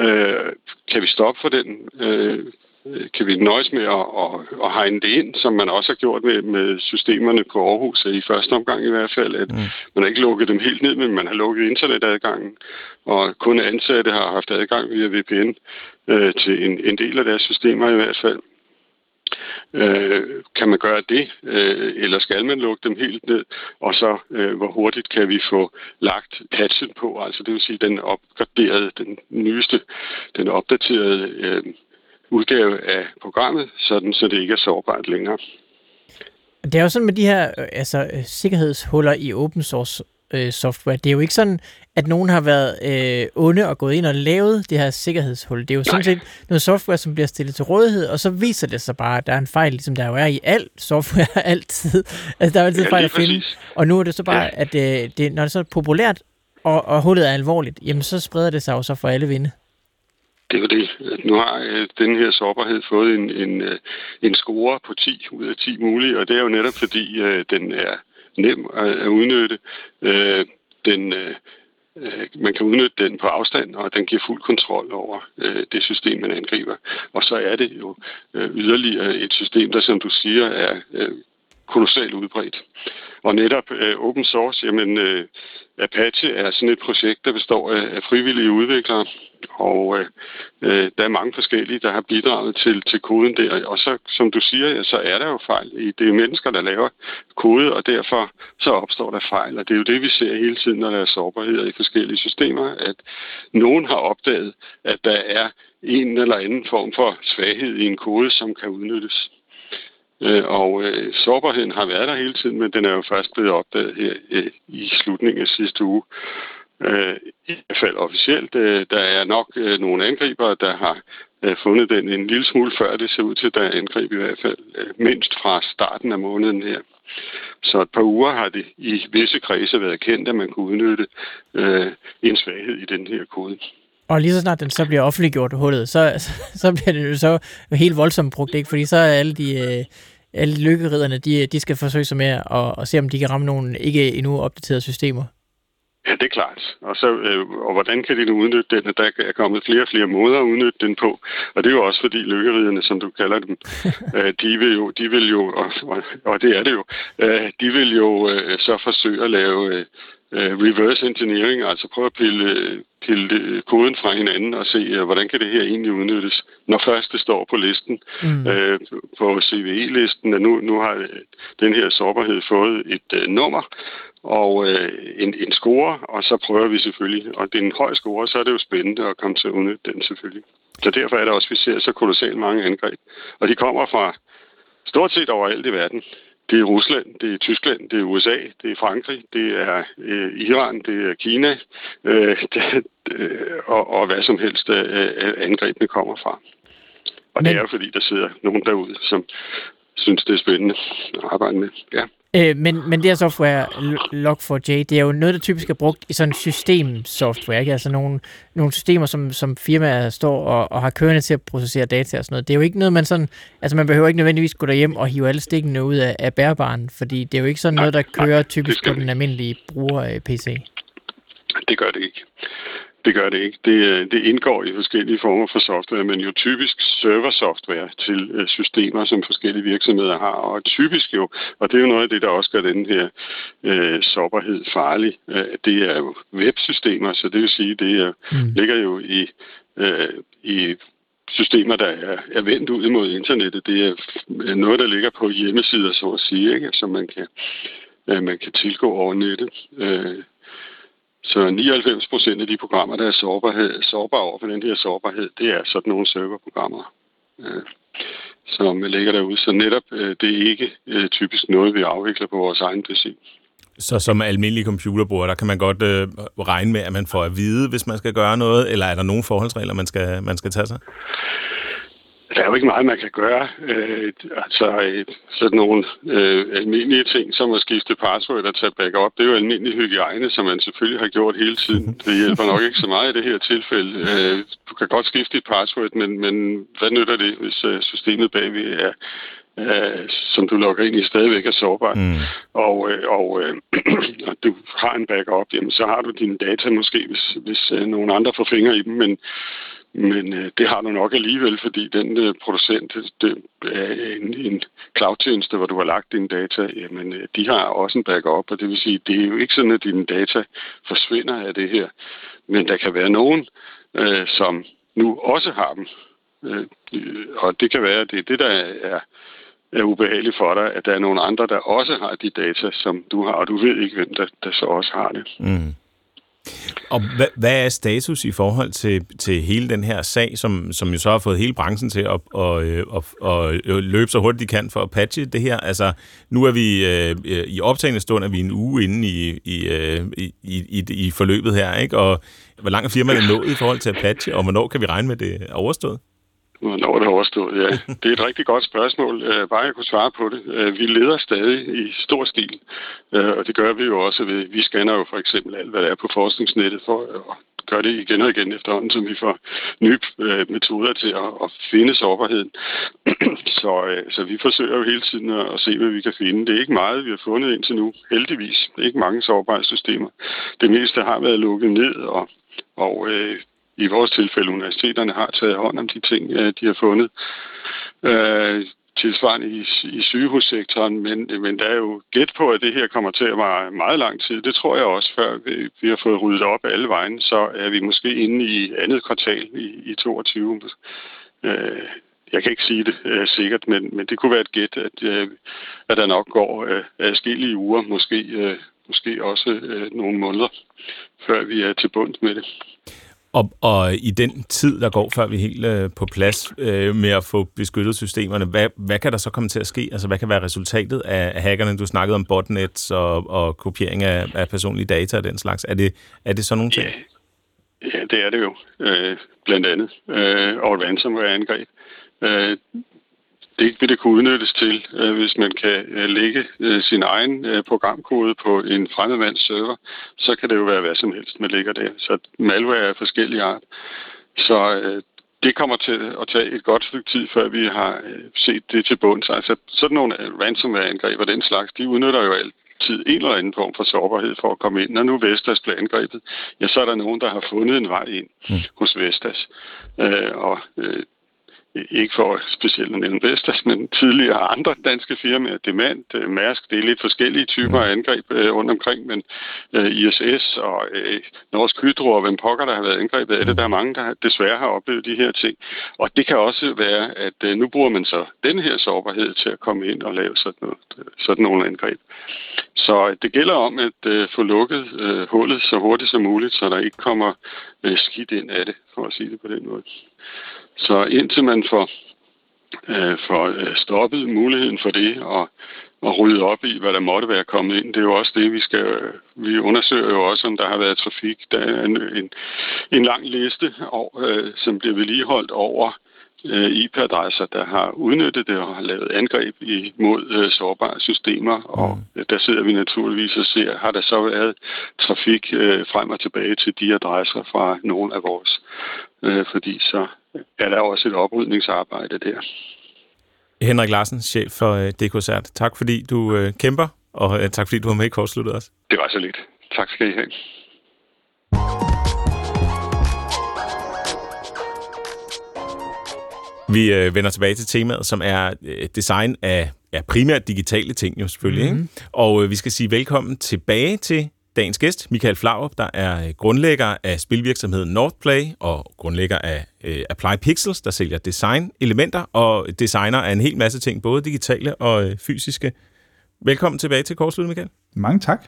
Speaker 1: Øh, kan vi stoppe for den? Øh, kan vi nøjes med at, at, at hegne det ind, som man også har gjort med, med systemerne på Aarhus, i første omgang i hvert fald, at mm. man har ikke lukket dem helt ned, men man har lukket internetadgangen, og kun ansatte har haft adgang via VPN øh, til en, en del af deres systemer i hvert fald. Øh, kan man gøre det, øh, eller skal man lukke dem helt ned? Og så, øh, hvor hurtigt kan vi få lagt patchen på, altså det vil sige den opgraderede, den nyeste, den opdaterede øh, udgave af programmet, sådan så det ikke er sårbart længere.
Speaker 3: Det er jo sådan med de her øh, altså, øh, sikkerhedshuller i open source øh, software. Det er jo ikke sådan, at nogen har været øh, onde og gået ind og lavet det her sikkerhedshul. Det er jo Nej. sådan set noget software, som bliver stillet til rådighed, og så viser det sig bare, at der er en fejl, ligesom der jo er i alt software *laughs* altid. Altså, der er altid ja, fejl at finde. Præcis. Og nu er det så bare, ja. at øh, det, når det så er populært, og, og hullet er alvorligt, jamen så spreder det sig jo så for alle vinde.
Speaker 1: Det er jo det. Nu har øh, den her sårbarhed fået en, en, øh, en score på 10 ud af 10 mulige, og det er jo netop fordi, øh, den er nem at, at udnytte. Øh, den, øh, øh, man kan udnytte den på afstand, og den giver fuld kontrol over øh, det system, man angriber. Og så er det jo øh, yderligere et system, der, som du siger, er øh, kolossalt udbredt. Og netop øh, open source, jamen øh, Apache er sådan et projekt, der består af, af frivillige udviklere, og øh, øh, der er mange forskellige, der har bidraget til, til koden der. Og så, som du siger, ja, så er der jo fejl. Det er mennesker, der laver kode, og derfor så opstår der fejl. Og det er jo det, vi ser hele tiden, når der er sårbarheder i forskellige systemer, at nogen har opdaget, at der er en eller anden form for svaghed i en kode, som kan udnyttes. Øh, og øh, sårbarheden har været der hele tiden, men den er jo først blevet opdaget her øh, i slutningen af sidste uge. Øh, I hvert fald officielt. Øh, der er nok øh, nogle angribere, der har øh, fundet den en lille smule før det ser ud til, der er angreb i hvert fald øh, mindst fra starten af måneden her. Så et par uger har det i visse kredse været kendt, at man kunne udnytte øh, en svaghed i den her kode.
Speaker 3: Og lige så snart den så bliver offentliggjort hullet, så, *laughs* så bliver det jo så helt voldsomt brugt, ikke? Fordi så er alle de, øh, alle lykkeridderne, de, de skal forsøge sig med at, at se, om de kan ramme nogle ikke endnu opdaterede systemer.
Speaker 1: Ja, det er klart. Og, så, øh, og hvordan kan de nu udnytte den? Der er kommet flere og flere måder at udnytte den på. Og det er jo også fordi lykkeridderne, som du kalder dem, *laughs* øh, de vil jo, de vil jo og, og, og det er det jo, øh, de vil jo øh, så forsøge at lave øh, reverse engineering, altså prøve at pille, pille koden fra hinanden og se, øh, hvordan kan det her egentlig udnyttes, når først det står på listen, mm. øh, på CVE-listen, at nu, nu har den her sårbarhed fået et øh, nummer og øh, en, en score, og så prøver vi selvfølgelig, og det er en høj score, så er det jo spændende at komme til at udnytte den selvfølgelig. Så derfor er det også, vi ser så kolossalt mange angreb. Og de kommer fra stort set overalt i verden. Det er Rusland, det er Tyskland, det er USA, det er Frankrig, det er øh, Iran, det er Kina, øh, *laughs* det, øh, og, og hvad som helst øh, angrebene kommer fra. Og Men... det er jo fordi, der sidder nogen derude, som synes, det er spændende at arbejde med. Ja.
Speaker 3: Øh, men, men det her software, Log4j, det er jo noget, der typisk er brugt i sådan systemsoftware, ikke? Altså nogle, nogle systemer, som, som firmaer står og, og har kørende til at processere data og sådan noget. Det er jo ikke noget, man sådan... Altså man behøver ikke nødvendigvis gå derhjem og hive alle stikkene ud af, af bærbaren, fordi det er jo ikke sådan noget, der kører typisk på den almindelige bruger-PC. Øh,
Speaker 1: det gør det ikke. Det gør det ikke. Det, øh, det indgår i forskellige former for software, men jo typisk serversoftware til øh, systemer, som forskellige virksomheder har. Og typisk jo, og det er jo noget af det, der også gør den her øh, sårbarhed farlig, øh, det er jo websystemer, så det vil sige, det er, mm. ligger jo i, øh, i systemer, der er, er vendt ud mod internettet. Det er noget, der ligger på hjemmesider, så at sige, ikke? som man kan, øh, man kan tilgå over nettet. Øh, så 99 procent af de programmer, der er sårbarhed, sårbare over for den her sårbarhed, det er sådan nogle serverprogrammer, øh, som ligger derude. Så netop, øh, det er ikke øh, typisk noget, vi afvikler på vores egen PC.
Speaker 2: Så som almindelig computerbruger, der kan man godt øh, regne med, at man får at vide, hvis man skal gøre noget, eller er der nogle forholdsregler, man skal, man skal tage sig?
Speaker 1: Der er jo ikke meget, man kan gøre. Øh, altså, øh, sådan nogle øh, almindelige ting, som at skifte password og tage backup, det er jo almindelig hygiejne, som man selvfølgelig har gjort hele tiden. Det hjælper nok ikke så meget i det her tilfælde. Øh, du kan godt skifte dit password, men, men hvad nytter det, hvis øh, systemet bagved er, øh, som du logger ind i, stadigvæk er sårbart. Mm. Og, øh, og, øh, *clears throat* og du har en backup, jamen, så har du dine data måske, hvis, hvis øh, nogen andre får fingre i dem, men men øh, det har du nok alligevel, fordi den øh, producent, det er en, en cloud-tjeneste, hvor du har lagt dine data, jamen øh, de har også en backup, og det vil sige, det er jo ikke sådan, at dine data forsvinder af det her. Men der kan være nogen, øh, som nu også har dem. Øh, øh og det kan være, at det er det, der er, er ubehageligt for dig, at der er nogle andre, der også har de data, som du har, og du ved ikke, hvem der, der så også har det. Mm.
Speaker 2: Og hvad, hvad er status i forhold til, til hele den her sag, som, som jo så har fået hele branchen til at, øh, at, at, at løbe så hurtigt de kan for at patche det her? Altså, nu er vi øh, i optagende stund, er vi en uge inde i, i, øh, i, i, i forløbet her, ikke? Og hvor langt er firmaet nået i forhold til at patche, og hvornår kan vi regne med det overstået?
Speaker 1: Hvornår er det overstået? Ja, det er et rigtig godt spørgsmål. Øh, bare jeg kunne svare på det. Øh, vi leder stadig i stor stil, øh, og det gør vi jo også ved, vi scanner jo for eksempel alt, hvad der er på forskningsnettet for at gøre det igen og igen efterhånden, så vi får nye metoder til at, finde sårbarheden. *clears throat* så, så vi forsøger jo hele tiden at, se, hvad vi kan finde. Det er ikke meget, vi har fundet indtil nu, heldigvis. Det er ikke mange sårbare systemer. Det meste har været lukket ned, og, og i vores tilfælde universiteterne har taget hånd om de ting, øh, de har fundet. Øh, tilsvarende i, i sygehussektoren, men, men der er jo gæt på, at det her kommer til at være meget lang tid. Det tror jeg også, før vi, vi har fået ryddet op alle vejen, så er vi måske inde i andet kvartal i, i 22. Øh, jeg kan ikke sige det øh, sikkert, men, men det kunne være et gæt, at, øh, at der nok går øh, adskillige uger, måske, øh, måske også øh, nogle måneder, før vi er til bund med det.
Speaker 2: Og, og i den tid, der går, før vi er helt øh, på plads øh, med at få beskyttet systemerne, hvad, hvad kan der så komme til at ske? Altså, hvad kan være resultatet af hackerne? Du snakkede om botnets og, og kopiering af, af personlige data og den slags. Er det, er det sådan nogle ting?
Speaker 1: Ja, ja det er det jo. Øh, blandt andet. Øh, og et ransomware-angreb. Øh, det vil det kunne udnyttes til, øh, hvis man kan øh, lægge øh, sin egen programkode på en fremmedmands server, så kan det jo være hvad som helst, man ligger der. Så malware er forskellige art. Så det kommer til at tage et godt stykke tid, før vi har set det til bunds. Altså sådan nogle ransomware-angreb og den slags, de udnytter jo alt tid en eller anden form for sårbarhed for at komme ind. Når nu Vestas blev angrebet, ja, så er der nogen, der har fundet en vej ind mm. hos Vestas. Øh, og øh, ikke for specielt at nævne Vestas, men tidligere andre danske firmaer, Demand, øh, Mærsk, det er lidt forskellige typer af angreb øh, rundt omkring, men øh, ISS og Norsk Hydro og hvem pokker, der har været angrebet af det, der er mange, der desværre har oplevet de her ting. Og det kan også være, at nu bruger man så den her sårbarhed til at komme ind og lave sådan, noget, sådan nogle angreb. Så det gælder om at få lukket hullet så hurtigt som muligt, så der ikke kommer skidt ind af det, for at sige det på den måde. Så indtil man får, øh, får øh, stoppet muligheden for det og, og ryddet op i, hvad der måtte være kommet ind, det er jo også det, vi skal... Vi undersøger jo også, om der har været trafik. Der er en, en, en lang liste, og, øh, som bliver vedligeholdt over øh, IP-adresser, der har udnyttet det og har lavet angreb imod øh, sårbare systemer. Og mm. der sidder vi naturligvis og ser, har der så været trafik øh, frem og tilbage til de adresser fra nogle af vores. Øh, fordi så er der også et oprydningsarbejde der.
Speaker 2: Henrik Larsen, chef for øh, DKCert. Tak fordi du øh, kæmper, og øh, tak fordi du var med i kortsluttet også.
Speaker 1: Det var så lidt. Tak skal I have.
Speaker 2: Vi øh, vender tilbage til temaet, som er øh, design af ja, primært digitale ting jo selvfølgelig. Mm-hmm. Ikke? Og øh, vi skal sige velkommen tilbage til dagens gæst, Michael Flaup, der er øh, grundlægger af spilvirksomheden Northplay og grundlægger af øh, Apply Pixels, der sælger design-elementer og designer af en hel masse ting, både digitale og øh, fysiske. Velkommen tilbage til Korslud, Michael.
Speaker 5: Mange tak.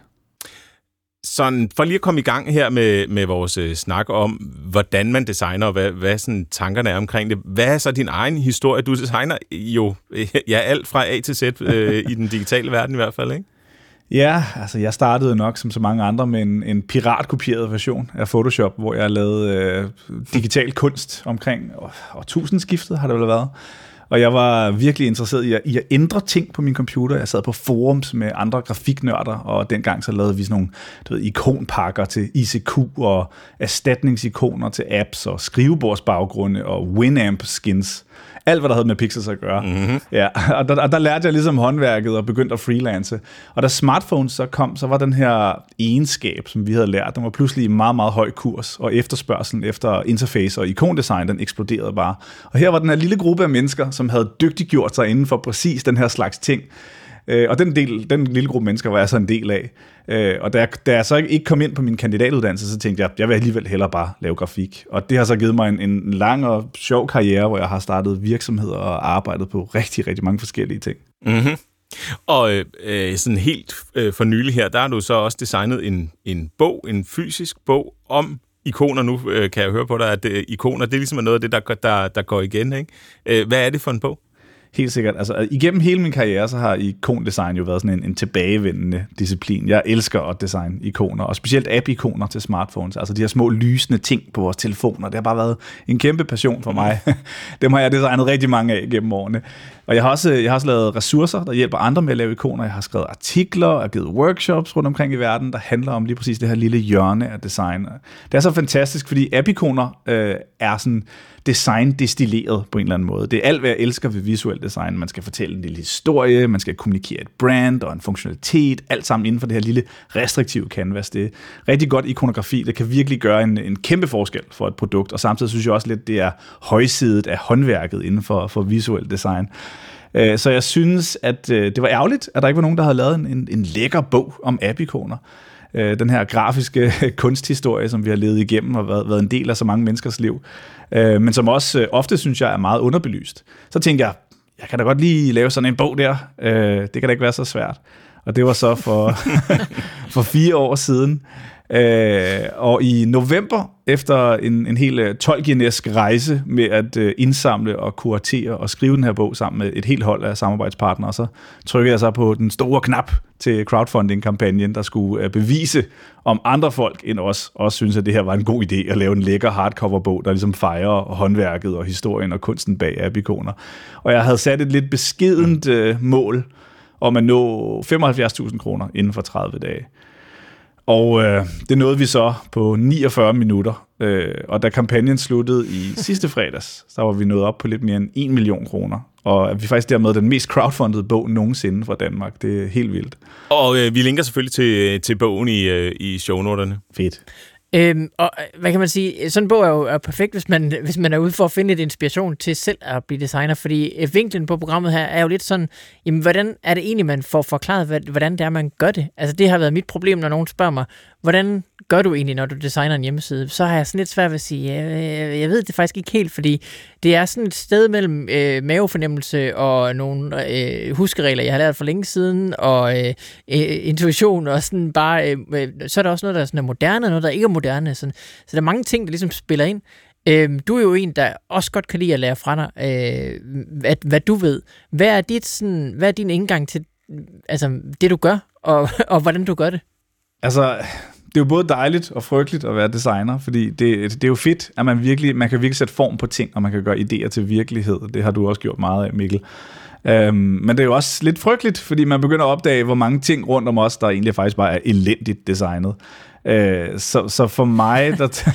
Speaker 2: Sådan, for lige at komme i gang her med, med vores øh, snak om, hvordan man designer, og hvad, hvad sådan, tankerne er omkring det. Hvad er så din egen historie? Du designer jo øh, ja, alt fra A til Z øh, i den digitale verden i hvert fald, ikke?
Speaker 5: Ja, altså jeg startede nok som så mange andre med en, en piratkopieret version af Photoshop, hvor jeg lavede øh, digital kunst omkring årtusindskiftet, har det vel været. Og jeg var virkelig interesseret i at, i at ændre ting på min computer. Jeg sad på forums med andre grafiknørder, og dengang så lavede vi sådan nogle du ved, ikonpakker til ICQ og erstatningsikoner til apps og skrivebordsbaggrunde og Winamp skins alt, hvad der havde med Pixels at gøre. Mm-hmm. Ja, og der, og der lærte jeg ligesom håndværket og begyndte at freelance. Og da smartphones så kom, så var den her egenskab, som vi havde lært, den var pludselig i meget, meget høj kurs, og efterspørgselen efter interface og ikondesign, den eksploderede bare. Og her var den her lille gruppe af mennesker, som havde dygtiggjort sig inden for præcis den her slags ting. Øh, og den, del, den lille gruppe mennesker var jeg så en del af. Øh, og da jeg, da jeg så ikke kom ind på min kandidatuddannelse, så tænkte jeg, jeg vil alligevel hellere bare lave grafik. Og det har så givet mig en, en lang og sjov karriere, hvor jeg har startet virksomheder og arbejdet på rigtig, rigtig mange forskellige ting.
Speaker 2: Mm-hmm. Og øh, sådan helt øh, for nylig her, der har du så også designet en, en bog, en fysisk bog om ikoner. Nu øh, kan jeg høre på dig, at øh, ikoner, det er ligesom noget af det, der, der, der går igen. Ikke? Øh, hvad er det for en bog?
Speaker 5: Helt sikkert. Altså, øh, igennem hele min karriere, så har ikondesign jo været sådan en, en tilbagevendende disciplin. Jeg elsker at designe ikoner, og specielt app-ikoner til smartphones. Altså de her små lysende ting på vores telefoner. Det har bare været en kæmpe passion for mig. *laughs* Dem har jeg designet rigtig mange af gennem årene. Og jeg har, også, jeg har også lavet ressourcer, der hjælper andre med at lave ikoner. Jeg har skrevet artikler og givet workshops rundt omkring i verden, der handler om lige præcis det her lille hjørne af design. Det er så fantastisk, fordi app-ikoner øh, er sådan design destilleret på en eller anden måde. Det er alt, hvad jeg elsker ved visuel design. Man skal fortælle en lille historie, man skal kommunikere et brand og en funktionalitet, alt sammen inden for det her lille restriktive canvas. Det er rigtig godt ikonografi, det kan virkelig gøre en, en kæmpe forskel for et produkt, og samtidig synes jeg også lidt, det er højsidet af håndværket inden for, for visuel design. Øh, så jeg synes, at øh, det var ærgerligt, at der ikke var nogen, der havde lavet en, en lækker bog om abikoner. øh, den her grafiske *laughs* kunsthistorie, som vi har levet igennem og været, været en del af så mange menneskers liv, øh, men som også øh, ofte, synes jeg, er meget underbelyst. Så tænkte jeg, jeg kan da godt lige lave sådan en bog der. Øh, det kan da ikke være så svært. Og det var så for, *laughs* for fire år siden. Øh, og i november, efter en, en helt øh, tolkiensk rejse med at øh, indsamle og kuratere og skrive den her bog sammen med et helt hold af samarbejdspartnere, så trykkede jeg så på den store knap til crowdfunding-kampagnen, der skulle øh, bevise, om andre folk end os også synes, at det her var en god idé at lave en lækker hardcover-bog, der ligesom fejrer håndværket og historien og kunsten bag abikoner. Og jeg havde sat et lidt beskedent mål om at nå 75.000 kroner inden for 30 dage. Og øh, det nåede vi så på 49 minutter. Øh, og da kampagnen sluttede i *laughs* sidste fredags, så var vi nået op på lidt mere end 1 million kroner. Og vi er faktisk dermed den mest crowdfundede bog nogensinde fra Danmark. Det er helt vildt.
Speaker 2: Og øh, vi linker selvfølgelig til, til bogen i, øh, i shownoterne.
Speaker 5: Fedt.
Speaker 3: Øhm, og øh, hvad kan man sige, sådan en bog er jo er perfekt, hvis man, *laughs* hvis man er ude for at finde lidt inspiration til selv at blive designer, fordi øh, vinklen på programmet her er jo lidt sådan, jamen hvordan er det egentlig, man får forklaret, hvordan det er, man gør det? Altså det har været mit problem, når nogen spørger mig, hvordan gør du egentlig, når du designer en hjemmeside? Så har jeg sådan lidt svært ved at sige, jeg, øh, jeg ved det faktisk ikke helt, fordi det er sådan et sted mellem øh, mavefornemmelse og nogle øh, huskeregler, jeg har lært for længe siden, og øh, øh intuition, og sådan bare, øh, øh, så er der også noget, der er, sådan er moderne, og noget, der ikke er moderne. Sådan. Så der er mange ting, der ligesom spiller ind. Øh, du er jo en, der også godt kan lide at lære fra dig, øh, hvad, hvad du ved. Hvad er, dit, sådan, hvad er din indgang til altså, det, du gør, og, *laughs* og hvordan du gør det?
Speaker 5: Altså, det er jo både dejligt og frygteligt at være designer, fordi det, det er jo fedt, at man virkelig man kan virkelig sætte form på ting, og man kan gøre idéer til virkelighed. Det har du også gjort meget af, Mikkel. Øhm, men det er jo også lidt frygteligt, fordi man begynder at opdage, hvor mange ting rundt om os, der egentlig faktisk bare er elendigt designet. Øh, så, så for mig, *laughs* der,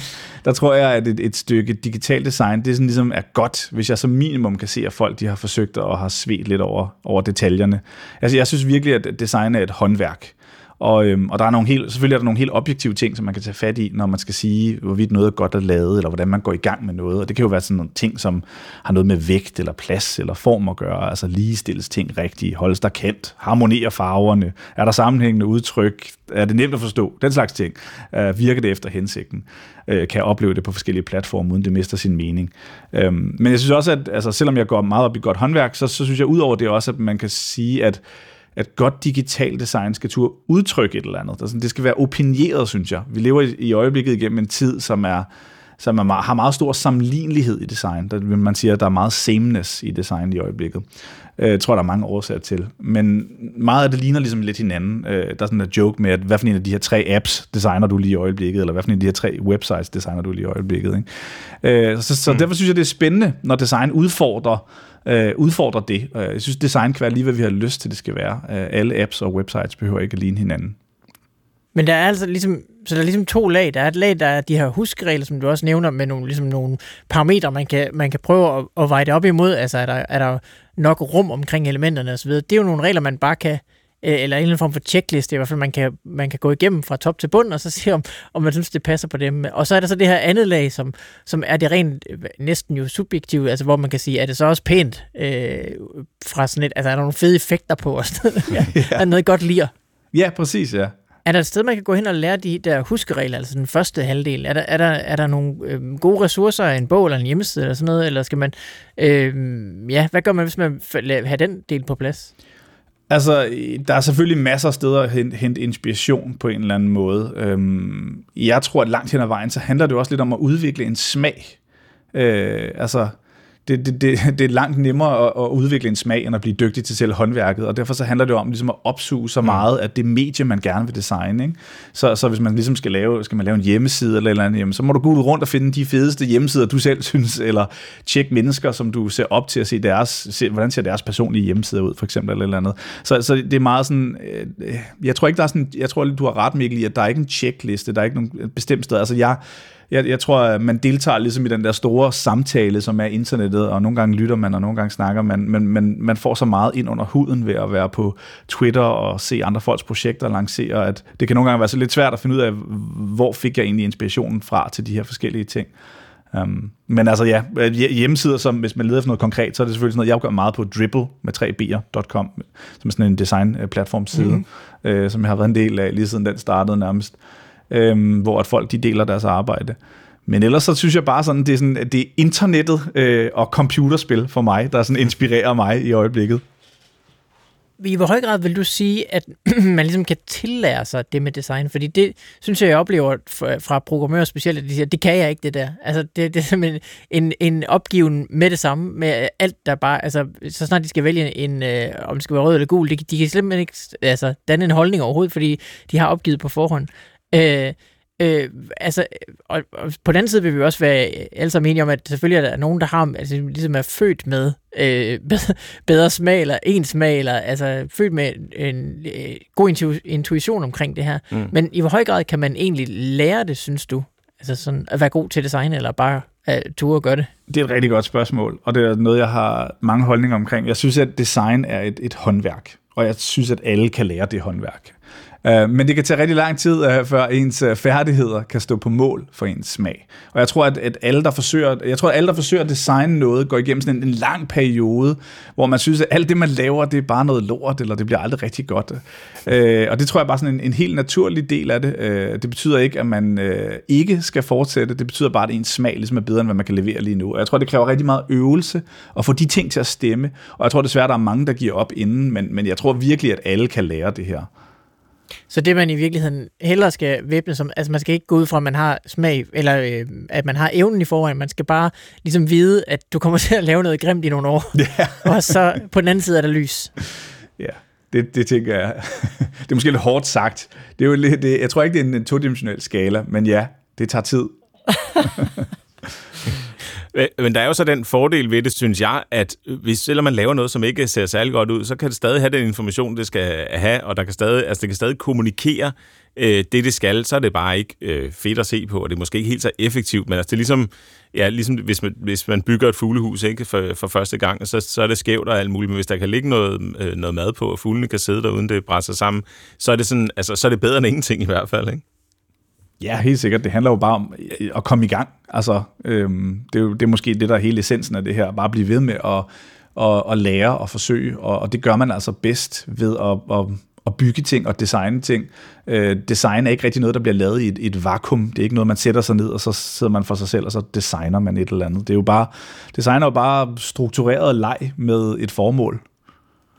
Speaker 5: der tror jeg, at et, et stykke digital design, det er sådan ligesom er godt, hvis jeg som minimum kan se, at folk de har forsøgt og har svedt lidt over, over detaljerne. Altså jeg synes virkelig, at design er et håndværk. Og, øhm, og der er nogle helt, selvfølgelig er der nogle helt objektive ting, som man kan tage fat i, når man skal sige, hvorvidt noget er godt at lade, eller hvordan man går i gang med noget. Og det kan jo være sådan nogle ting, som har noget med vægt, eller plads, eller form at gøre. Altså ligestilles ting rigtigt, holdes der kendt, harmonerer farverne, er der sammenhængende udtryk, er det nemt at forstå, den slags ting. Øh, virker det efter hensigten? Øh, kan jeg opleve det på forskellige platforme, uden det mister sin mening. Øhm, men jeg synes også, at altså, selvom jeg går meget op i godt håndværk, så, så synes jeg udover det også, at man kan sige, at at godt digital design skal turde udtrykke et eller andet. Det skal være opineret, synes jeg. Vi lever i øjeblikket igennem en tid, som er som er, har meget stor sammenlignelighed i design. Der man sige, at der er meget sameness i design i øjeblikket. Øh, jeg tror, der er mange årsager til. Men meget af det ligner ligesom lidt hinanden. Øh, der er sådan en joke med, at hvad for en af de her tre apps designer du lige i øjeblikket, eller hvad for en af de her tre websites designer du lige i øjeblikket. Ikke? Øh, så så mm. derfor synes jeg, det er spændende, når design udfordrer øh, udfordrer det. Jeg synes, design kan være lige, hvad vi har lyst til, det skal være. Øh, alle apps og websites behøver ikke at ligne hinanden.
Speaker 3: Men der er altså ligesom, så der er ligesom to lag. Der er et lag, der er de her huskeregler, som du også nævner, med nogle, ligesom nogle parametre, man kan, man kan prøve at, at veje det op imod. Altså er der, er der nok rum omkring elementerne osv. Det er jo nogle regler, man bare kan, øh, eller en eller anden form for checkliste, i hvert fald man kan, man kan gå igennem fra top til bund, og så se, om, om man synes, det passer på dem. Og så er der så det her andet lag, som, som er det rent øh, næsten jo subjektivt, altså hvor man kan sige, er det så også pænt øh, fra sådan et, altså er der nogle fede effekter på, sådan *laughs* *laughs* ja. er noget godt lige?
Speaker 5: Ja, præcis, ja.
Speaker 3: Er der et sted, man kan gå hen og lære de der huskeregler, altså den første halvdel? Er der, er der, er der nogle øh, gode ressourcer, en bog eller en hjemmeside eller sådan noget? Eller skal man, øh, ja, hvad gør man, hvis man vil have den del på plads?
Speaker 5: Altså, der er selvfølgelig masser af steder at hente, hente inspiration på en eller anden måde. Øhm, jeg tror, at langt hen ad vejen, så handler det jo også lidt om at udvikle en smag. Øh, altså, det, det, det, det er langt nemmere at, at udvikle en smag, end at blive dygtig til selv håndværket, og derfor så handler det om ligesom at opsuge så mm. meget af det medie, man gerne vil designe. Ikke? Så, så hvis man ligesom skal lave, skal man lave en hjemmeside eller eller andet, jamen, så må du gå rundt og finde de fedeste hjemmesider, du selv *laughs* synes, eller tjekke mennesker, som du ser op til at se deres, se, hvordan ser deres personlige hjemmesider ud, for eksempel, eller eller andet. Så, så det er meget sådan, øh, jeg tror ikke, der er sådan, jeg tror, du har ret, Mikkel, i, at der er ikke en checkliste, der er ikke nogen bestemt sted. Altså jeg, jeg, jeg tror, at man deltager ligesom i den der store samtale, som er internettet, og nogle gange lytter man, og nogle gange snakker man, men, men man får så meget ind under huden ved at være på Twitter og se andre folks projekter lancere, at det kan nogle gange være så lidt svært at finde ud af, hvor fik jeg egentlig inspirationen fra til de her forskellige ting. Um, men altså ja, hjemmesider, som hvis man leder efter noget konkret, så er det selvfølgelig sådan noget, jeg gør meget på dribble med 3b'er.com, som er sådan en design-platformside, mm-hmm. øh, som jeg har været en del af lige siden den startede nærmest øhm, hvor at folk de deler deres arbejde. Men ellers så synes jeg bare sådan, det er, sådan, at det er internettet øh, og computerspil for mig, der sådan inspirerer mig i øjeblikket.
Speaker 3: I hvor høj grad vil du sige, at *clears throat* man ligesom kan tillære sig det med design? Fordi det synes jeg, jeg oplever fra programmører specielt, at de siger, det kan jeg ikke det der. Altså det, det er simpelthen en, en opgiven med det samme, med alt der bare, altså så snart de skal vælge en, øh, om det skal være rød eller gul, de, de kan simpelthen ikke altså, danne en holdning overhovedet, fordi de har opgivet på forhånd. Øh, øh, altså, og, og på den anden side vil vi også være alle sammen enige om, at selvfølgelig er der nogen, der har, altså, ligesom er født med øh, *laughs* bedre, bedre smag, eller en smag, eller altså født med en øh, god intuition omkring det her. Mm. Men i hvor høj grad kan man egentlig lære det, synes du? Altså sådan at være god til design, eller bare at ture og gøre det?
Speaker 5: Det er et rigtig godt spørgsmål, og det er noget, jeg har mange holdninger omkring. Jeg synes, at design er et, et håndværk, og jeg synes, at alle kan lære det håndværk. Uh, men det kan tage rigtig lang tid, uh, før ens uh, færdigheder kan stå på mål for ens smag. Og jeg tror, at, at alle, der forsøger, jeg tror, at alle, der forsøger at designe noget, går igennem sådan en, en lang periode, hvor man synes, at alt det, man laver, det er bare noget lort, eller det bliver aldrig rigtig godt. Uh, og det tror jeg bare sådan en, en helt naturlig del af det. Uh, det betyder ikke, at man uh, ikke skal fortsætte. Det betyder bare, at ens smag ligesom er bedre, end hvad man kan levere lige nu. Og jeg tror, det kræver rigtig meget øvelse at få de ting til at stemme. Og jeg tror desværre, der er mange, der giver op inden, men, men jeg tror virkelig, at alle kan lære det her.
Speaker 3: Så det man i virkeligheden hellere skal væbne som, altså man skal ikke gå ud fra, at man har smag, eller øh, at man har evnen i forvejen, man skal bare ligesom vide, at du kommer *laughs* til at lave noget grimt i nogle år, ja. *laughs* og så på den anden side er der lys.
Speaker 5: Ja, det, det tænker jeg. *laughs* Det er måske lidt hårdt sagt. Det er jo lidt, det, jeg tror ikke, det er en, en todimensionel skala, men ja, det tager tid.
Speaker 2: Men der er jo så den fordel ved det, synes jeg, at hvis selvom man laver noget, som ikke ser særlig godt ud, så kan det stadig have den information, det skal have, og der kan stadig, altså det kan stadig kommunikere øh, det, det skal. Så er det bare ikke øh, fedt at se på, og det er måske ikke helt så effektivt, men altså det er ligesom, ja, ligesom hvis, man, hvis man bygger et fuglehus ikke, for, for første gang, så, så er det skævt og alt muligt, men hvis der kan ligge noget, øh, noget mad på, og fuglene kan sidde der, uden det brænder sammen, så er det, sådan, altså, så er det bedre end ingenting i hvert fald, ikke?
Speaker 5: Ja, helt sikkert. Det handler jo bare om øh, at komme i gang. Altså, øhm, det, er jo, det er måske det, der er hele essensen af det her. Bare blive ved med at, at, at lære og forsøge, og, og det gør man altså bedst ved at, at, at bygge ting og designe ting. Øh, design er ikke rigtig noget, der bliver lavet i et, et vakuum. Det er ikke noget, man sætter sig ned, og så sidder man for sig selv, og så designer man et eller andet. Det er jo bare, design er jo bare struktureret leg med et formål.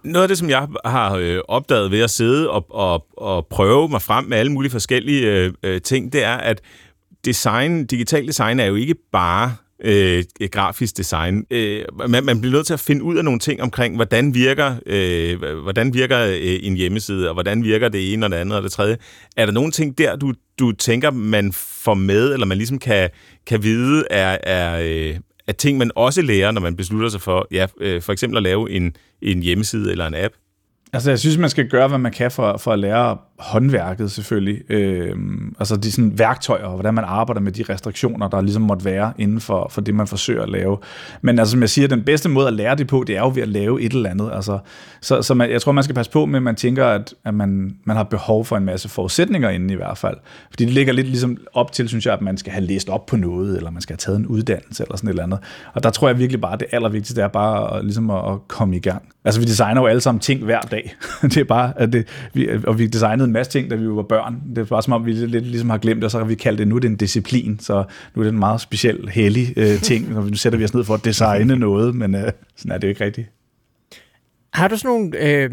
Speaker 2: Noget af det, som jeg har øh, opdaget ved at sidde og, og, og prøve mig frem med alle mulige forskellige øh, øh, ting, det er, at design, digital design er jo ikke bare øh, grafisk design. Øh, man, man bliver nødt til at finde ud af nogle ting omkring, hvordan virker, øh, hvordan virker øh, en hjemmeside, og hvordan virker det ene og det andet og det tredje. Er der nogle ting der, du, du tænker, man får med, eller man ligesom kan, kan vide, er, er, øh, øh, ting, man også lærer, når man beslutter sig for, ja, øh, for eksempel at lave en, en hjemmeside eller en app?
Speaker 5: Altså, jeg synes, man skal gøre, hvad man kan for, for at lære håndværket selvfølgelig. Øh, altså de sådan værktøjer, og hvordan man arbejder med de restriktioner, der ligesom måtte være inden for, for det, man forsøger at lave. Men altså, som jeg siger, den bedste måde at lære det på, det er jo ved at lave et eller andet. Altså, så så man, jeg tror, man skal passe på med, at man tænker, at, at man, man har behov for en masse forudsætninger inden i hvert fald. Fordi det ligger lidt ligesom op til, synes jeg, at man skal have læst op på noget, eller man skal have taget en uddannelse, eller sådan et eller andet. Og der tror jeg virkelig bare, at det allervigtigste er bare at, ligesom at, at komme i gang. Altså, vi designer jo alle sammen ting hver dag. *laughs* det er bare, at det, vi, og vi designede en masse ting, da vi var børn. Det var som om, vi lidt ligesom har glemt det, og så har vi kaldt det, nu er det en disciplin, så nu er det en meget speciel, hellig øh, ting, når nu sætter vi os ned for at designe noget, men øh, sådan er det jo ikke rigtigt.
Speaker 3: Har du sådan nogle øh,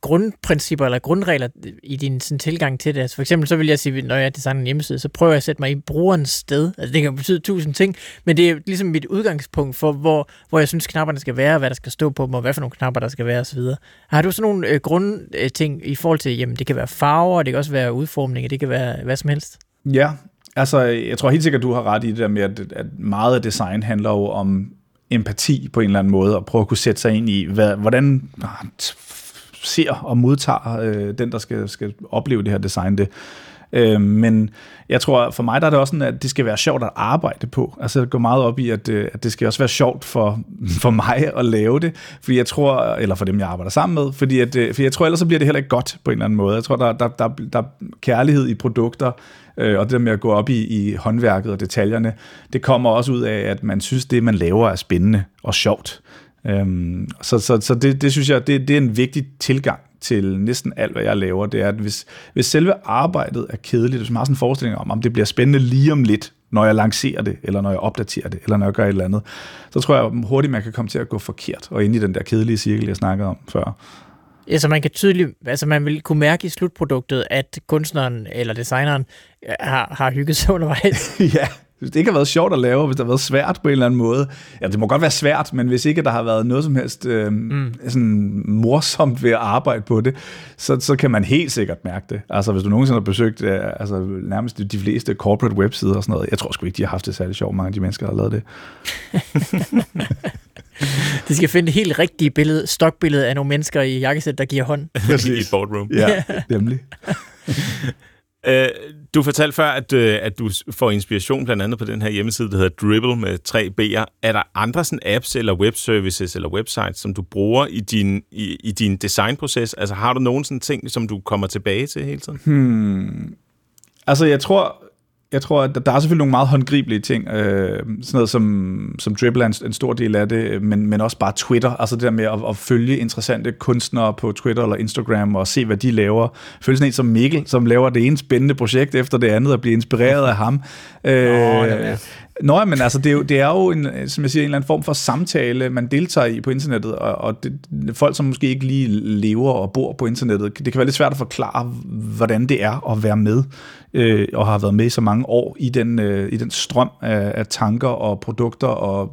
Speaker 3: grundprincipper eller grundregler i din sådan, tilgang til det? Altså for eksempel så vil jeg sige, når jeg designer en hjemmeside, så prøver jeg at sætte mig i brugerens sted. Altså det kan betyde tusind ting, men det er ligesom mit udgangspunkt for, hvor, hvor jeg synes knapperne skal være, hvad der skal stå på dem, og hvad for nogle knapper der skal være osv. Har du sådan nogle øh, grundting i forhold til, jamen det kan være farver, det kan også være udformning, det kan være hvad som helst?
Speaker 5: Ja, altså jeg tror helt sikkert, du har ret i det der med, at, at meget af design handler jo om empati på en eller anden måde, og prøve at kunne sætte sig ind i, hvad, hvordan ser og modtager øh, den, der skal, skal opleve det her design det. Øh, men jeg tror, for mig der er det også sådan, at det skal være sjovt at arbejde på. Altså jeg går meget op i, at, øh, at det skal også være sjovt for, *laughs* for mig at lave det, fordi jeg tror, eller for dem, jeg arbejder sammen med, fordi at, øh, fordi for jeg tror, ellers så bliver det heller ikke godt på en eller anden måde. Jeg tror, der, der, der, der er kærlighed i produkter, øh, og det der med at gå op i, i håndværket og detaljerne, det kommer også ud af, at man synes, det man laver er spændende og sjovt. Øhm, så så, så det, det synes jeg, det, det er en vigtig tilgang til næsten alt, hvad jeg laver, det er, at hvis, hvis selve arbejdet er kedeligt, hvis man har sådan en forestilling om, om det bliver spændende lige om lidt, når jeg lancerer det, eller når jeg opdaterer det, eller når jeg gør et eller andet, så tror jeg hurtigt, man kan komme til at gå forkert, og ind i den der kedelige cirkel, jeg snakkede om før.
Speaker 3: Ja, så man kan tydeligt, altså man vil kunne mærke i slutproduktet, at kunstneren eller designeren har, har hygget sig *laughs* undervejs.
Speaker 5: ja, hvis det ikke har været sjovt at lave, hvis det har været svært på en eller anden måde. Ja, det må godt være svært, men hvis ikke der har været noget som helst øh, mm. sådan morsomt ved at arbejde på det, så, så kan man helt sikkert mærke det. Altså hvis du nogensinde har besøgt øh, altså, nærmest de fleste corporate websider og sådan noget, jeg tror sgu ikke, de har haft det særlig sjovt, mange af de mennesker, der har lavet det. *laughs*
Speaker 3: de skal finde det helt rigtige billede, stokbillede af nogle mennesker i jakkesæt, der giver hånd.
Speaker 2: I et boardroom.
Speaker 5: Ja, *laughs* nemlig.
Speaker 2: Øh, du fortalte før, at, øh, at du får inspiration blandt andet på den her hjemmeside, der hedder Dribble med tre B'er. Er der andre sådan apps eller webservices eller websites, som du bruger i din, i, i din designproces? Altså har du nogen sådan ting, som du kommer tilbage til hele tiden?
Speaker 5: Hmm. Altså jeg tror, jeg tror, at der er selvfølgelig nogle meget håndgribelige ting, øh, sådan noget som, som Dribble er en, en stor del af det, men, men også bare Twitter, altså det der med at, at følge interessante kunstnere på Twitter eller Instagram og se, hvad de laver. Følge sådan en som Mikkel, som laver det ene spændende projekt efter det andet og blive inspireret af ham. Øh, oh, ja. Nå, men altså, det er, jo, det er jo en, som jeg siger, en eller anden form for samtale, man deltager i på internettet, og, og det, folk, som måske ikke lige lever og bor på internettet, det kan være lidt svært at forklare, hvordan det er at være med, øh, og har været med i så mange år i den, øh, i den strøm af, af tanker og produkter og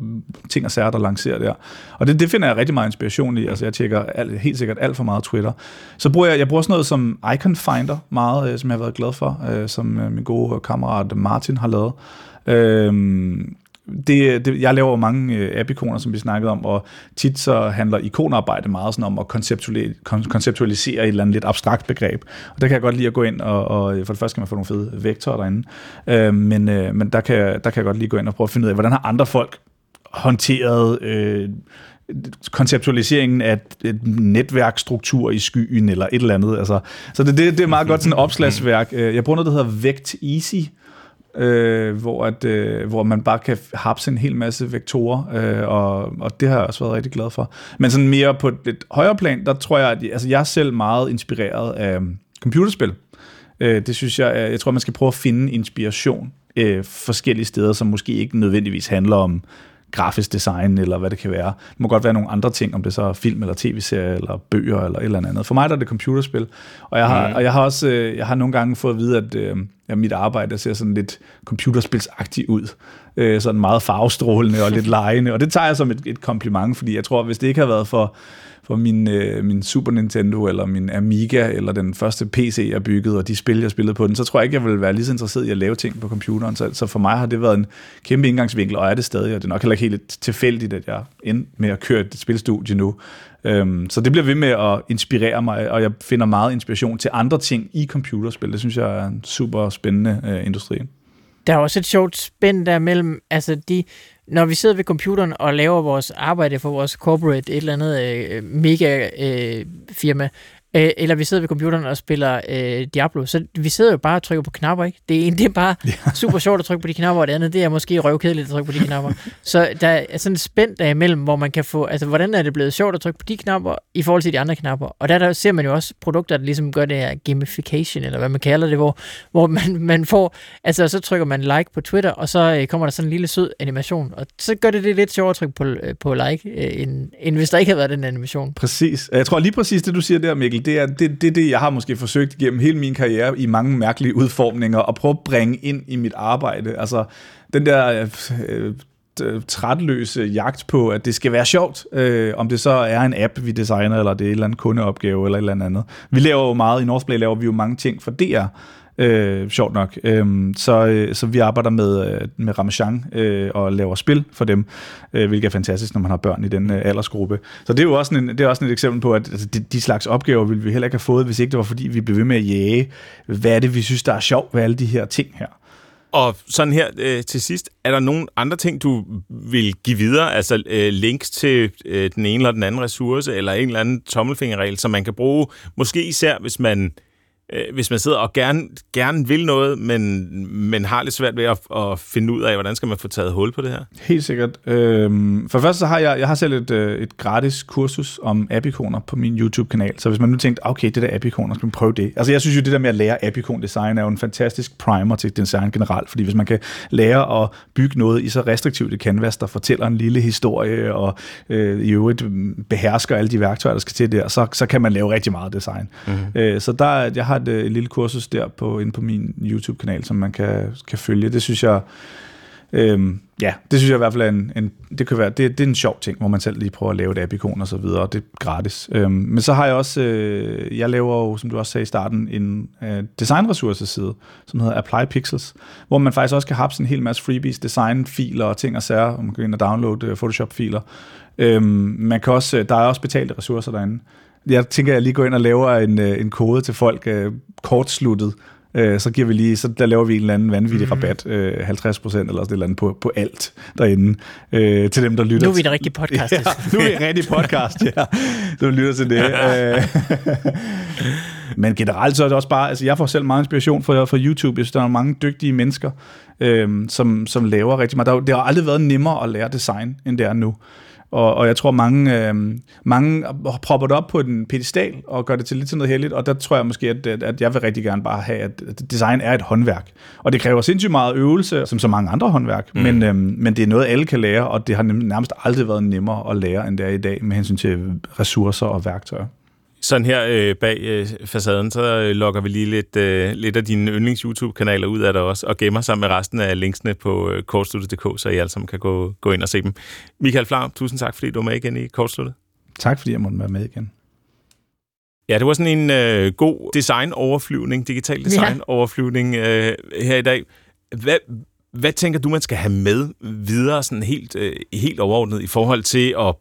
Speaker 5: ting og sager, der lancerer der. Og det, det finder jeg rigtig meget inspiration i. Altså, jeg tjekker alt, helt sikkert alt for meget Twitter. Så bruger jeg, jeg bruger sådan noget som Icon Finder meget, øh, som jeg har været glad for, øh, som øh, min gode kammerat Martin har lavet. Øhm, det, det, jeg laver mange øh, app-ikoner, som vi snakkede om, og tit så handler ikonarbejde meget sådan om at konceptualisere, konceptualisere et eller andet lidt abstrakt begreb. Og der kan jeg godt lide at gå ind, og, og for det første kan man få nogle fede vektorer derinde, øh, men, øh, men der, kan, der kan jeg godt lige gå ind og prøve at finde ud af, hvordan har andre folk håndteret øh, konceptualiseringen af et netværkstruktur i skyen, eller et eller andet. Altså, så det, det, det er meget godt sådan et opslagsværk. Øh, jeg bruger noget, der hedder Vect Easy, øh, hvor, at, øh, hvor man bare kan hapse en hel masse vektorer, øh, og, og det har jeg også været rigtig glad for. Men sådan mere på et højere plan, der tror jeg, at altså jeg er selv meget inspireret af computerspil. Øh, det synes jeg, jeg tror, man skal prøve at finde inspiration øh, forskellige steder, som måske ikke nødvendigvis handler om grafisk design, eller hvad det kan være. Det må godt være nogle andre ting, om det så er film, eller tv-serie, eller bøger, eller et eller andet. For mig der er det computerspil, og jeg har, mm. og jeg har også øh, jeg har nogle gange fået at vide, at øh, ja, mit arbejde ser sådan lidt computerspilsagtigt ud. Øh, sådan meget farvestrålende og lidt lejende, og det tager jeg som et, et kompliment, fordi jeg tror, hvis det ikke har været for for min, øh, min Super Nintendo, eller min Amiga, eller den første PC, jeg byggede, og de spil, jeg spillede på den, så tror jeg ikke, jeg ville være lige så interesseret i at lave ting på computeren. Så, så for mig har det været en kæmpe indgangsvinkel, og er det stadig, og det er nok heller ikke helt tilfældigt, at jeg endte med at køre et spilstudie nu. Øhm, så det bliver ved med at inspirere mig, og jeg finder meget inspiration til andre ting i computerspil. Det synes jeg er en super spændende øh, industri.
Speaker 3: Der er også et sjovt spænd der mellem, altså de når vi sidder ved computeren og laver vores arbejde for vores corporate, et eller andet øh, mega øh, firma, Øh, eller vi sidder ved computeren og spiller øh, Diablo. Så vi sidder jo bare og trykker på knapper, ikke? Det ene, det er *laughs* bare ja. super sjovt at trykke på de knapper, og det andet, det er måske røvkedeligt at trykke på de knapper. så der er sådan et spænd derimellem, hvor man kan få, altså hvordan er det blevet sjovt at trykke på de knapper i forhold til de andre knapper? Og der, der ser man jo også produkter, der ligesom gør det her gamification, eller hvad man kalder det, hvor, hvor man, man får, altså så trykker man like på Twitter, og så øh, kommer der sådan en lille sød animation, og så gør det det lidt sjovere at trykke på, øh, på like, øh, end, end hvis der ikke havde været den animation.
Speaker 5: Præcis. Jeg tror lige præcis det, du siger der, Mikkel, det er det, det, det, jeg har måske forsøgt gennem hele min karriere i mange mærkelige udformninger, at prøve at bringe ind i mit arbejde. Altså, den der øh, øh, trætløse jagt på, at det skal være sjovt, øh, om det så er en app, vi designer, eller det er en eller anden kundeopgave, eller et eller andet. Vi laver jo meget, i Northplay laver vi jo mange ting for DR, øh, sjovt nok. Øh, så, øh, så vi arbejder med, øh, med Ramachan øh, og laver spil for dem, øh, hvilket er fantastisk, når man har børn i den øh, aldersgruppe. Så det er jo også, en, det er også et eksempel på, at altså, de, de slags opgaver ville vi heller ikke have fået, hvis ikke det var fordi, vi blev ved med at jage, hvad er det, vi synes, der er sjovt ved alle de her ting her.
Speaker 2: Og sådan her øh, til sidst, er der nogle andre ting, du vil give videre? Altså øh, links til øh, den ene eller den anden ressource, eller en eller anden tommelfingerregel, som man kan bruge, måske især hvis man øh, hvis man sidder og gerne, gerne vil noget, men, men har lidt svært ved at, at finde ud af, hvordan skal man få taget hul på det her?
Speaker 5: Helt sikkert. Øhm, for først så har jeg, jeg har selv et, øh, et gratis kursus om appikoner på min YouTube-kanal, så hvis man nu tænkte, okay, det der appikoner, skal man prøve det. Altså jeg synes jo, det der med at lære appikon-design er jo en fantastisk primer til design generelt, fordi hvis man kan lære at bygge noget i så restriktivt et canvas, der fortæller en lille historie, og øh, i øvrigt behersker alle de værktøjer, der skal til der, så, så kan man lave rigtig meget design. Mm-hmm. Øh, så der, jeg har et, øh, et lille kursus der på, inde på min YouTube-kanal, som man kan, kan følge. Det synes jeg, øhm, ja, det synes jeg i hvert fald er en, en det kan være, det, det er en sjov ting, hvor man selv lige prøver at lave et app-ikon og så videre, og det er gratis. Øhm, men så har jeg også, øh, jeg laver jo, som du også sagde i starten, en øh, designressourceside, som hedder Apply Pixels, hvor man faktisk også kan have en hel masse freebies, design-filer og ting og sager, og man kan ind og downloade øh, Photoshop-filer. Øhm, man kan også, øh, der er også betalte ressourcer derinde jeg tænker, at jeg lige går ind og laver en, øh, en kode til folk øh, kortsluttet, øh, så giver vi lige, så der laver vi en eller anden vanvittig mm. rabat, øh, 50 procent eller sådan et eller andet på, på alt derinde, øh, til dem, der lytter.
Speaker 3: Nu er vi en rigtig podcast. *laughs*
Speaker 5: Ja, nu er vi en rigtig podcast, ja. Du lytter til det. *laughs* Øh. Men generelt så er det også bare, altså jeg får selv meget inspiration fra, fra YouTube. Jeg synes, der er mange dygtige mennesker, øh, som, som laver rigtig meget. Der, det har aldrig været nemmere at lære design, end det er nu. Og, og jeg tror, mange, øh, mange propper det op på en pedestal og gør det til lidt til noget heldigt, og der tror jeg måske, at, at jeg vil rigtig gerne bare have, at design er et håndværk. Og det kræver sindssygt meget øvelse, som så mange andre håndværk, mm. men, øh, men det er noget, alle kan lære, og det har nærmest aldrig været nemmere at lære, end det er i dag, med hensyn til ressourcer og værktøjer.
Speaker 2: Sådan her øh, bag øh, facaden, så øh, logger vi lige lidt, øh, lidt af dine yndlings YouTube-kanaler ud af det også, og gemmer sammen med resten af linksene på øh, kortsluttet.dk, så I alle sammen kan gå, gå ind og se dem. Michael Flam, tusind tak, fordi du var med igen i Kortsluttet.
Speaker 5: Tak, fordi jeg måtte være med igen.
Speaker 2: Ja, det var sådan en øh, god design-overflyvning, digital design-overflyvning øh, her i dag. Hvad, hvad tænker du, man skal have med videre, sådan helt, øh, helt overordnet, i forhold til at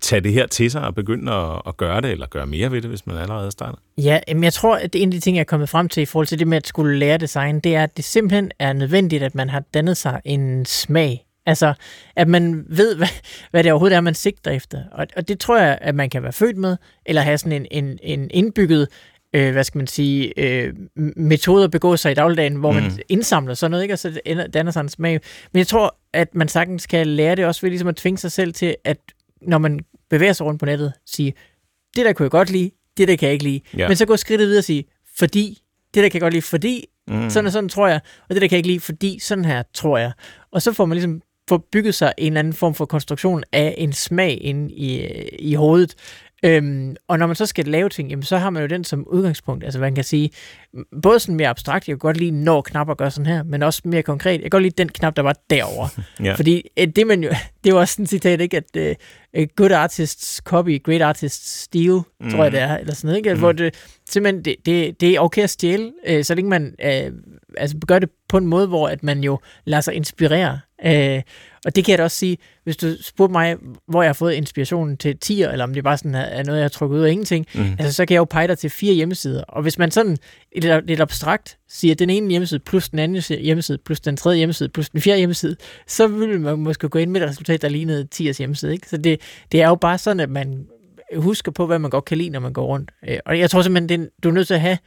Speaker 2: tage det her til sig og begynde at, at gøre det, eller gøre mere ved det, hvis man allerede starter?
Speaker 3: Ja, men jeg tror, at en af de ting, jeg er kommet frem til i forhold til det med at skulle lære design, det er, at det simpelthen er nødvendigt, at man har dannet sig en smag. Altså, at man ved, hvad, hvad det overhovedet er, man sigter efter. Og, og det tror jeg, at man kan være født med, eller have sådan en, en, en indbygget øh, hvad skal man sige, øh, metode at begå sig i dagligdagen, hvor mm. man indsamler sådan noget, ikke? og så danner sig en smag. Men jeg tror, at man sagtens kan lære det også ved ligesom at tvinge sig selv til at når man bevæger sig rundt på nettet, sige, det der kunne jeg godt lide, det der kan jeg ikke lide. Ja. Men så gå skridtet videre og sige, fordi, det der kan jeg godt lide, fordi, mm. sådan og sådan tror jeg, og det der kan jeg ikke lide, fordi sådan her tror jeg. Og så får man ligesom får bygget sig en eller anden form for konstruktion af en smag inde i, i hovedet, Øhm, og når man så skal lave ting, jamen, så har man jo den som udgangspunkt. Altså man kan sige, både sådan mere abstrakt, jeg kan godt lide, når knapper gør sådan her, men også mere konkret, jeg kan godt lide den knap, der var derovre. *laughs* ja. Fordi øh, det, man jo, *laughs* det er jo også sådan et citat, ikke? at uh, good artists copy, great artists steal, mm. tror jeg det er, eller sådan noget, ikke? Mm. hvor det, simpelthen, det, det, det er okay at stjæle, uh, så længe man uh, altså gør det på en måde, hvor at man jo lader sig inspirere. Uh, og det kan jeg da også sige, hvis du spurgte mig, hvor jeg har fået inspirationen til tier, eller om det bare sådan er noget, jeg har trukket ud af ingenting, mm. altså, så kan jeg jo pege dig til fire hjemmesider. Og hvis man sådan lidt, lidt abstrakt siger, den ene hjemmeside plus den anden hjemmeside, plus den tredje hjemmeside, plus den fjerde hjemmeside, så vil man måske gå ind med et resultat, der lignede tiers hjemmeside. Ikke? Så det, det er jo bare sådan, at man husker på, hvad man godt kan lide, når man går rundt. Øh, og jeg tror simpelthen, det, du er nødt til at have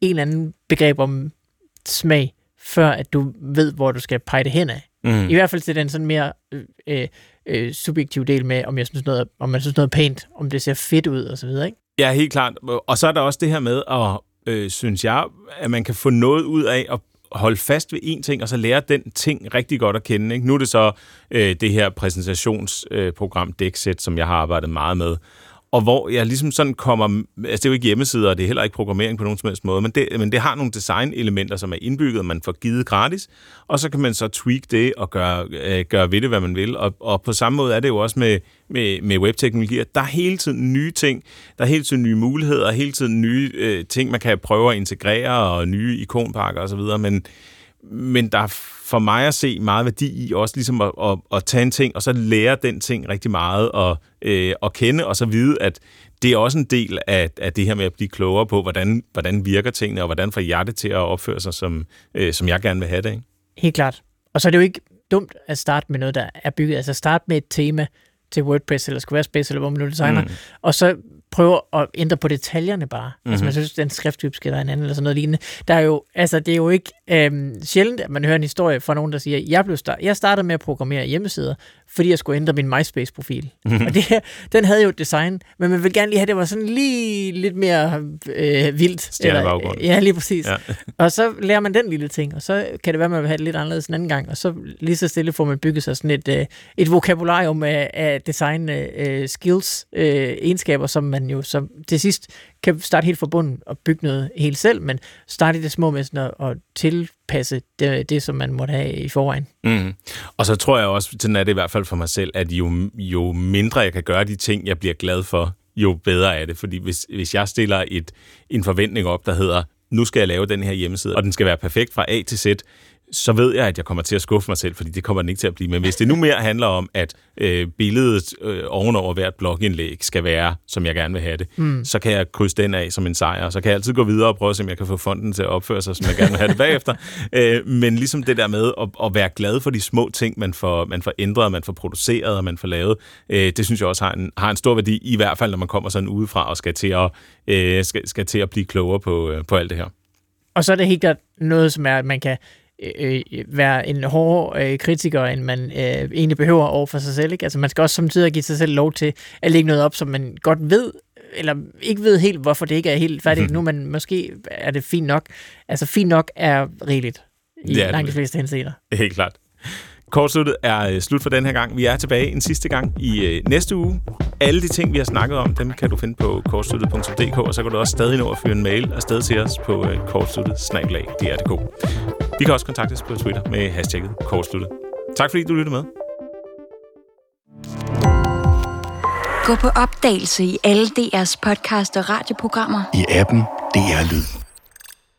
Speaker 3: en eller anden begreb om smag, før at du ved, hvor du skal pege det hen af.
Speaker 2: Mm.
Speaker 3: I hvert fald til den sådan mere øh, øh, øh, subjektive del med, om jeg synes noget, om man synes noget er pænt, om det ser fedt ud og så videre, ikke?
Speaker 2: Ja, helt klart. Og så er der også det her med, at, øh, synes jeg, at man kan få noget ud af at holde fast ved én ting, og så lære den ting rigtig godt at kende. Ikke? Nu er det så øh, det her præsentationsprogram øh, Dexet, som jeg har arbejdet meget med, og hvor jeg ligesom sådan kommer... Altså, det er jo ikke hjemmesider, og det er heller ikke programmering på nogen som helst måde, men det, men det har nogle designelementer, som er indbygget, man får givet gratis, og så kan man så tweak det og gøre, øh, gøre ved det, hvad man vil. Og, og på samme måde er det jo også med, med, med webteknologier. Der er hele tiden nye ting, der er hele tiden nye muligheder, hele tiden nye øh, ting, man kan prøve at integrere, og nye ikonpakker osv., men men der er for mig at se meget værdi i også ligesom at, at, at tage en ting, og så lære den ting rigtig meget og, øh, at kende, og så vide, at det er også en del af, af det her med at blive klogere på, hvordan, hvordan virker tingene, og hvordan får jeg det til at opføre sig, som, øh, som jeg gerne vil have det. Ikke?
Speaker 3: Helt klart. Og så er det jo ikke dumt at starte med noget, der er bygget. Altså starte med et tema til WordPress eller Squarespace, eller hvor man nu designer, mm. og så prøve at ændre på detaljerne bare. Mm-hmm. Altså man synes, den skrifttype skal der en anden, eller sådan noget lignende. Der er jo, altså det er jo ikke øhm, sjældent, at man hører en historie fra nogen, der siger, jeg, blev start, jeg startede med at programmere hjemmesider, fordi jeg skulle ændre min MySpace-profil. Mm-hmm. Og det her, den havde jo et design, men man vil gerne lige have, det var sådan lige lidt mere øh, vildt.
Speaker 2: Eller,
Speaker 3: ja, lige præcis. Ja. *laughs* og så lærer man den lille ting, og så kan det være, at man vil have det lidt anderledes en anden gang, og så lige så stille får man bygget sig sådan et, øh, et vokabularium af, af design øh, skills, øh, egenskaber, som man jo som til sidst kan starte helt fra bunden og bygge noget helt selv, men starte i det små med sådan at, at passe det, det, som man måtte have i forvejen.
Speaker 2: Mm. Og så tror jeg også, sådan er det i hvert fald for mig selv, at jo, jo mindre jeg kan gøre de ting, jeg bliver glad for, jo bedre er det. Fordi hvis, hvis jeg stiller et, en forventning op, der hedder, nu skal jeg lave den her hjemmeside, og den skal være perfekt fra A til Z, så ved jeg, at jeg kommer til at skuffe mig selv, fordi det kommer den ikke til at blive. Men hvis det nu mere handler om, at øh, billedet øh, ovenover hvert blogindlæg skal være, som jeg gerne vil have det, mm. så kan jeg krydse den af som en sejr. Så kan jeg altid gå videre og prøve at se, om jeg kan få fonden til at opføre sig, som jeg gerne vil have det bagefter. *laughs* Øh, men ligesom det der med at, at være glad for de små ting, man får, man får ændret, man får produceret og man får lavet, øh, det synes jeg også har en, har en stor værdi, i hvert fald når man kommer sådan udefra og skal til at, øh, skal, skal til at blive klogere på, øh, på alt det her.
Speaker 3: Og så er det helt klart noget, som er, at man kan øh, være en hård øh, kritiker, end man øh, egentlig behøver over for sig selv. Ikke? Altså man skal også samtidig give sig selv lov til at lægge noget op, som man godt ved, eller ikke ved helt, hvorfor det ikke er helt færdigt nu, men måske er det fint nok. Altså fint nok er rigeligt i langt de fleste henseender.
Speaker 2: Helt klart. Kortsluttet er øh, slut for den her gang. Vi er tilbage en sidste gang i øh, næste uge. Alle de ting, vi har snakket om, dem kan du finde på kortsluttet.dk, og så kan du også stadig nå at fyre en mail afsted til os på øh, kortsluttet Vi kan også kontakte os på Twitter med hashtagget kortsluttet. Tak fordi du lyttede med.
Speaker 6: Gå på opdagelse i alle DR's podcast og radioprogrammer.
Speaker 7: I appen DR Lyd.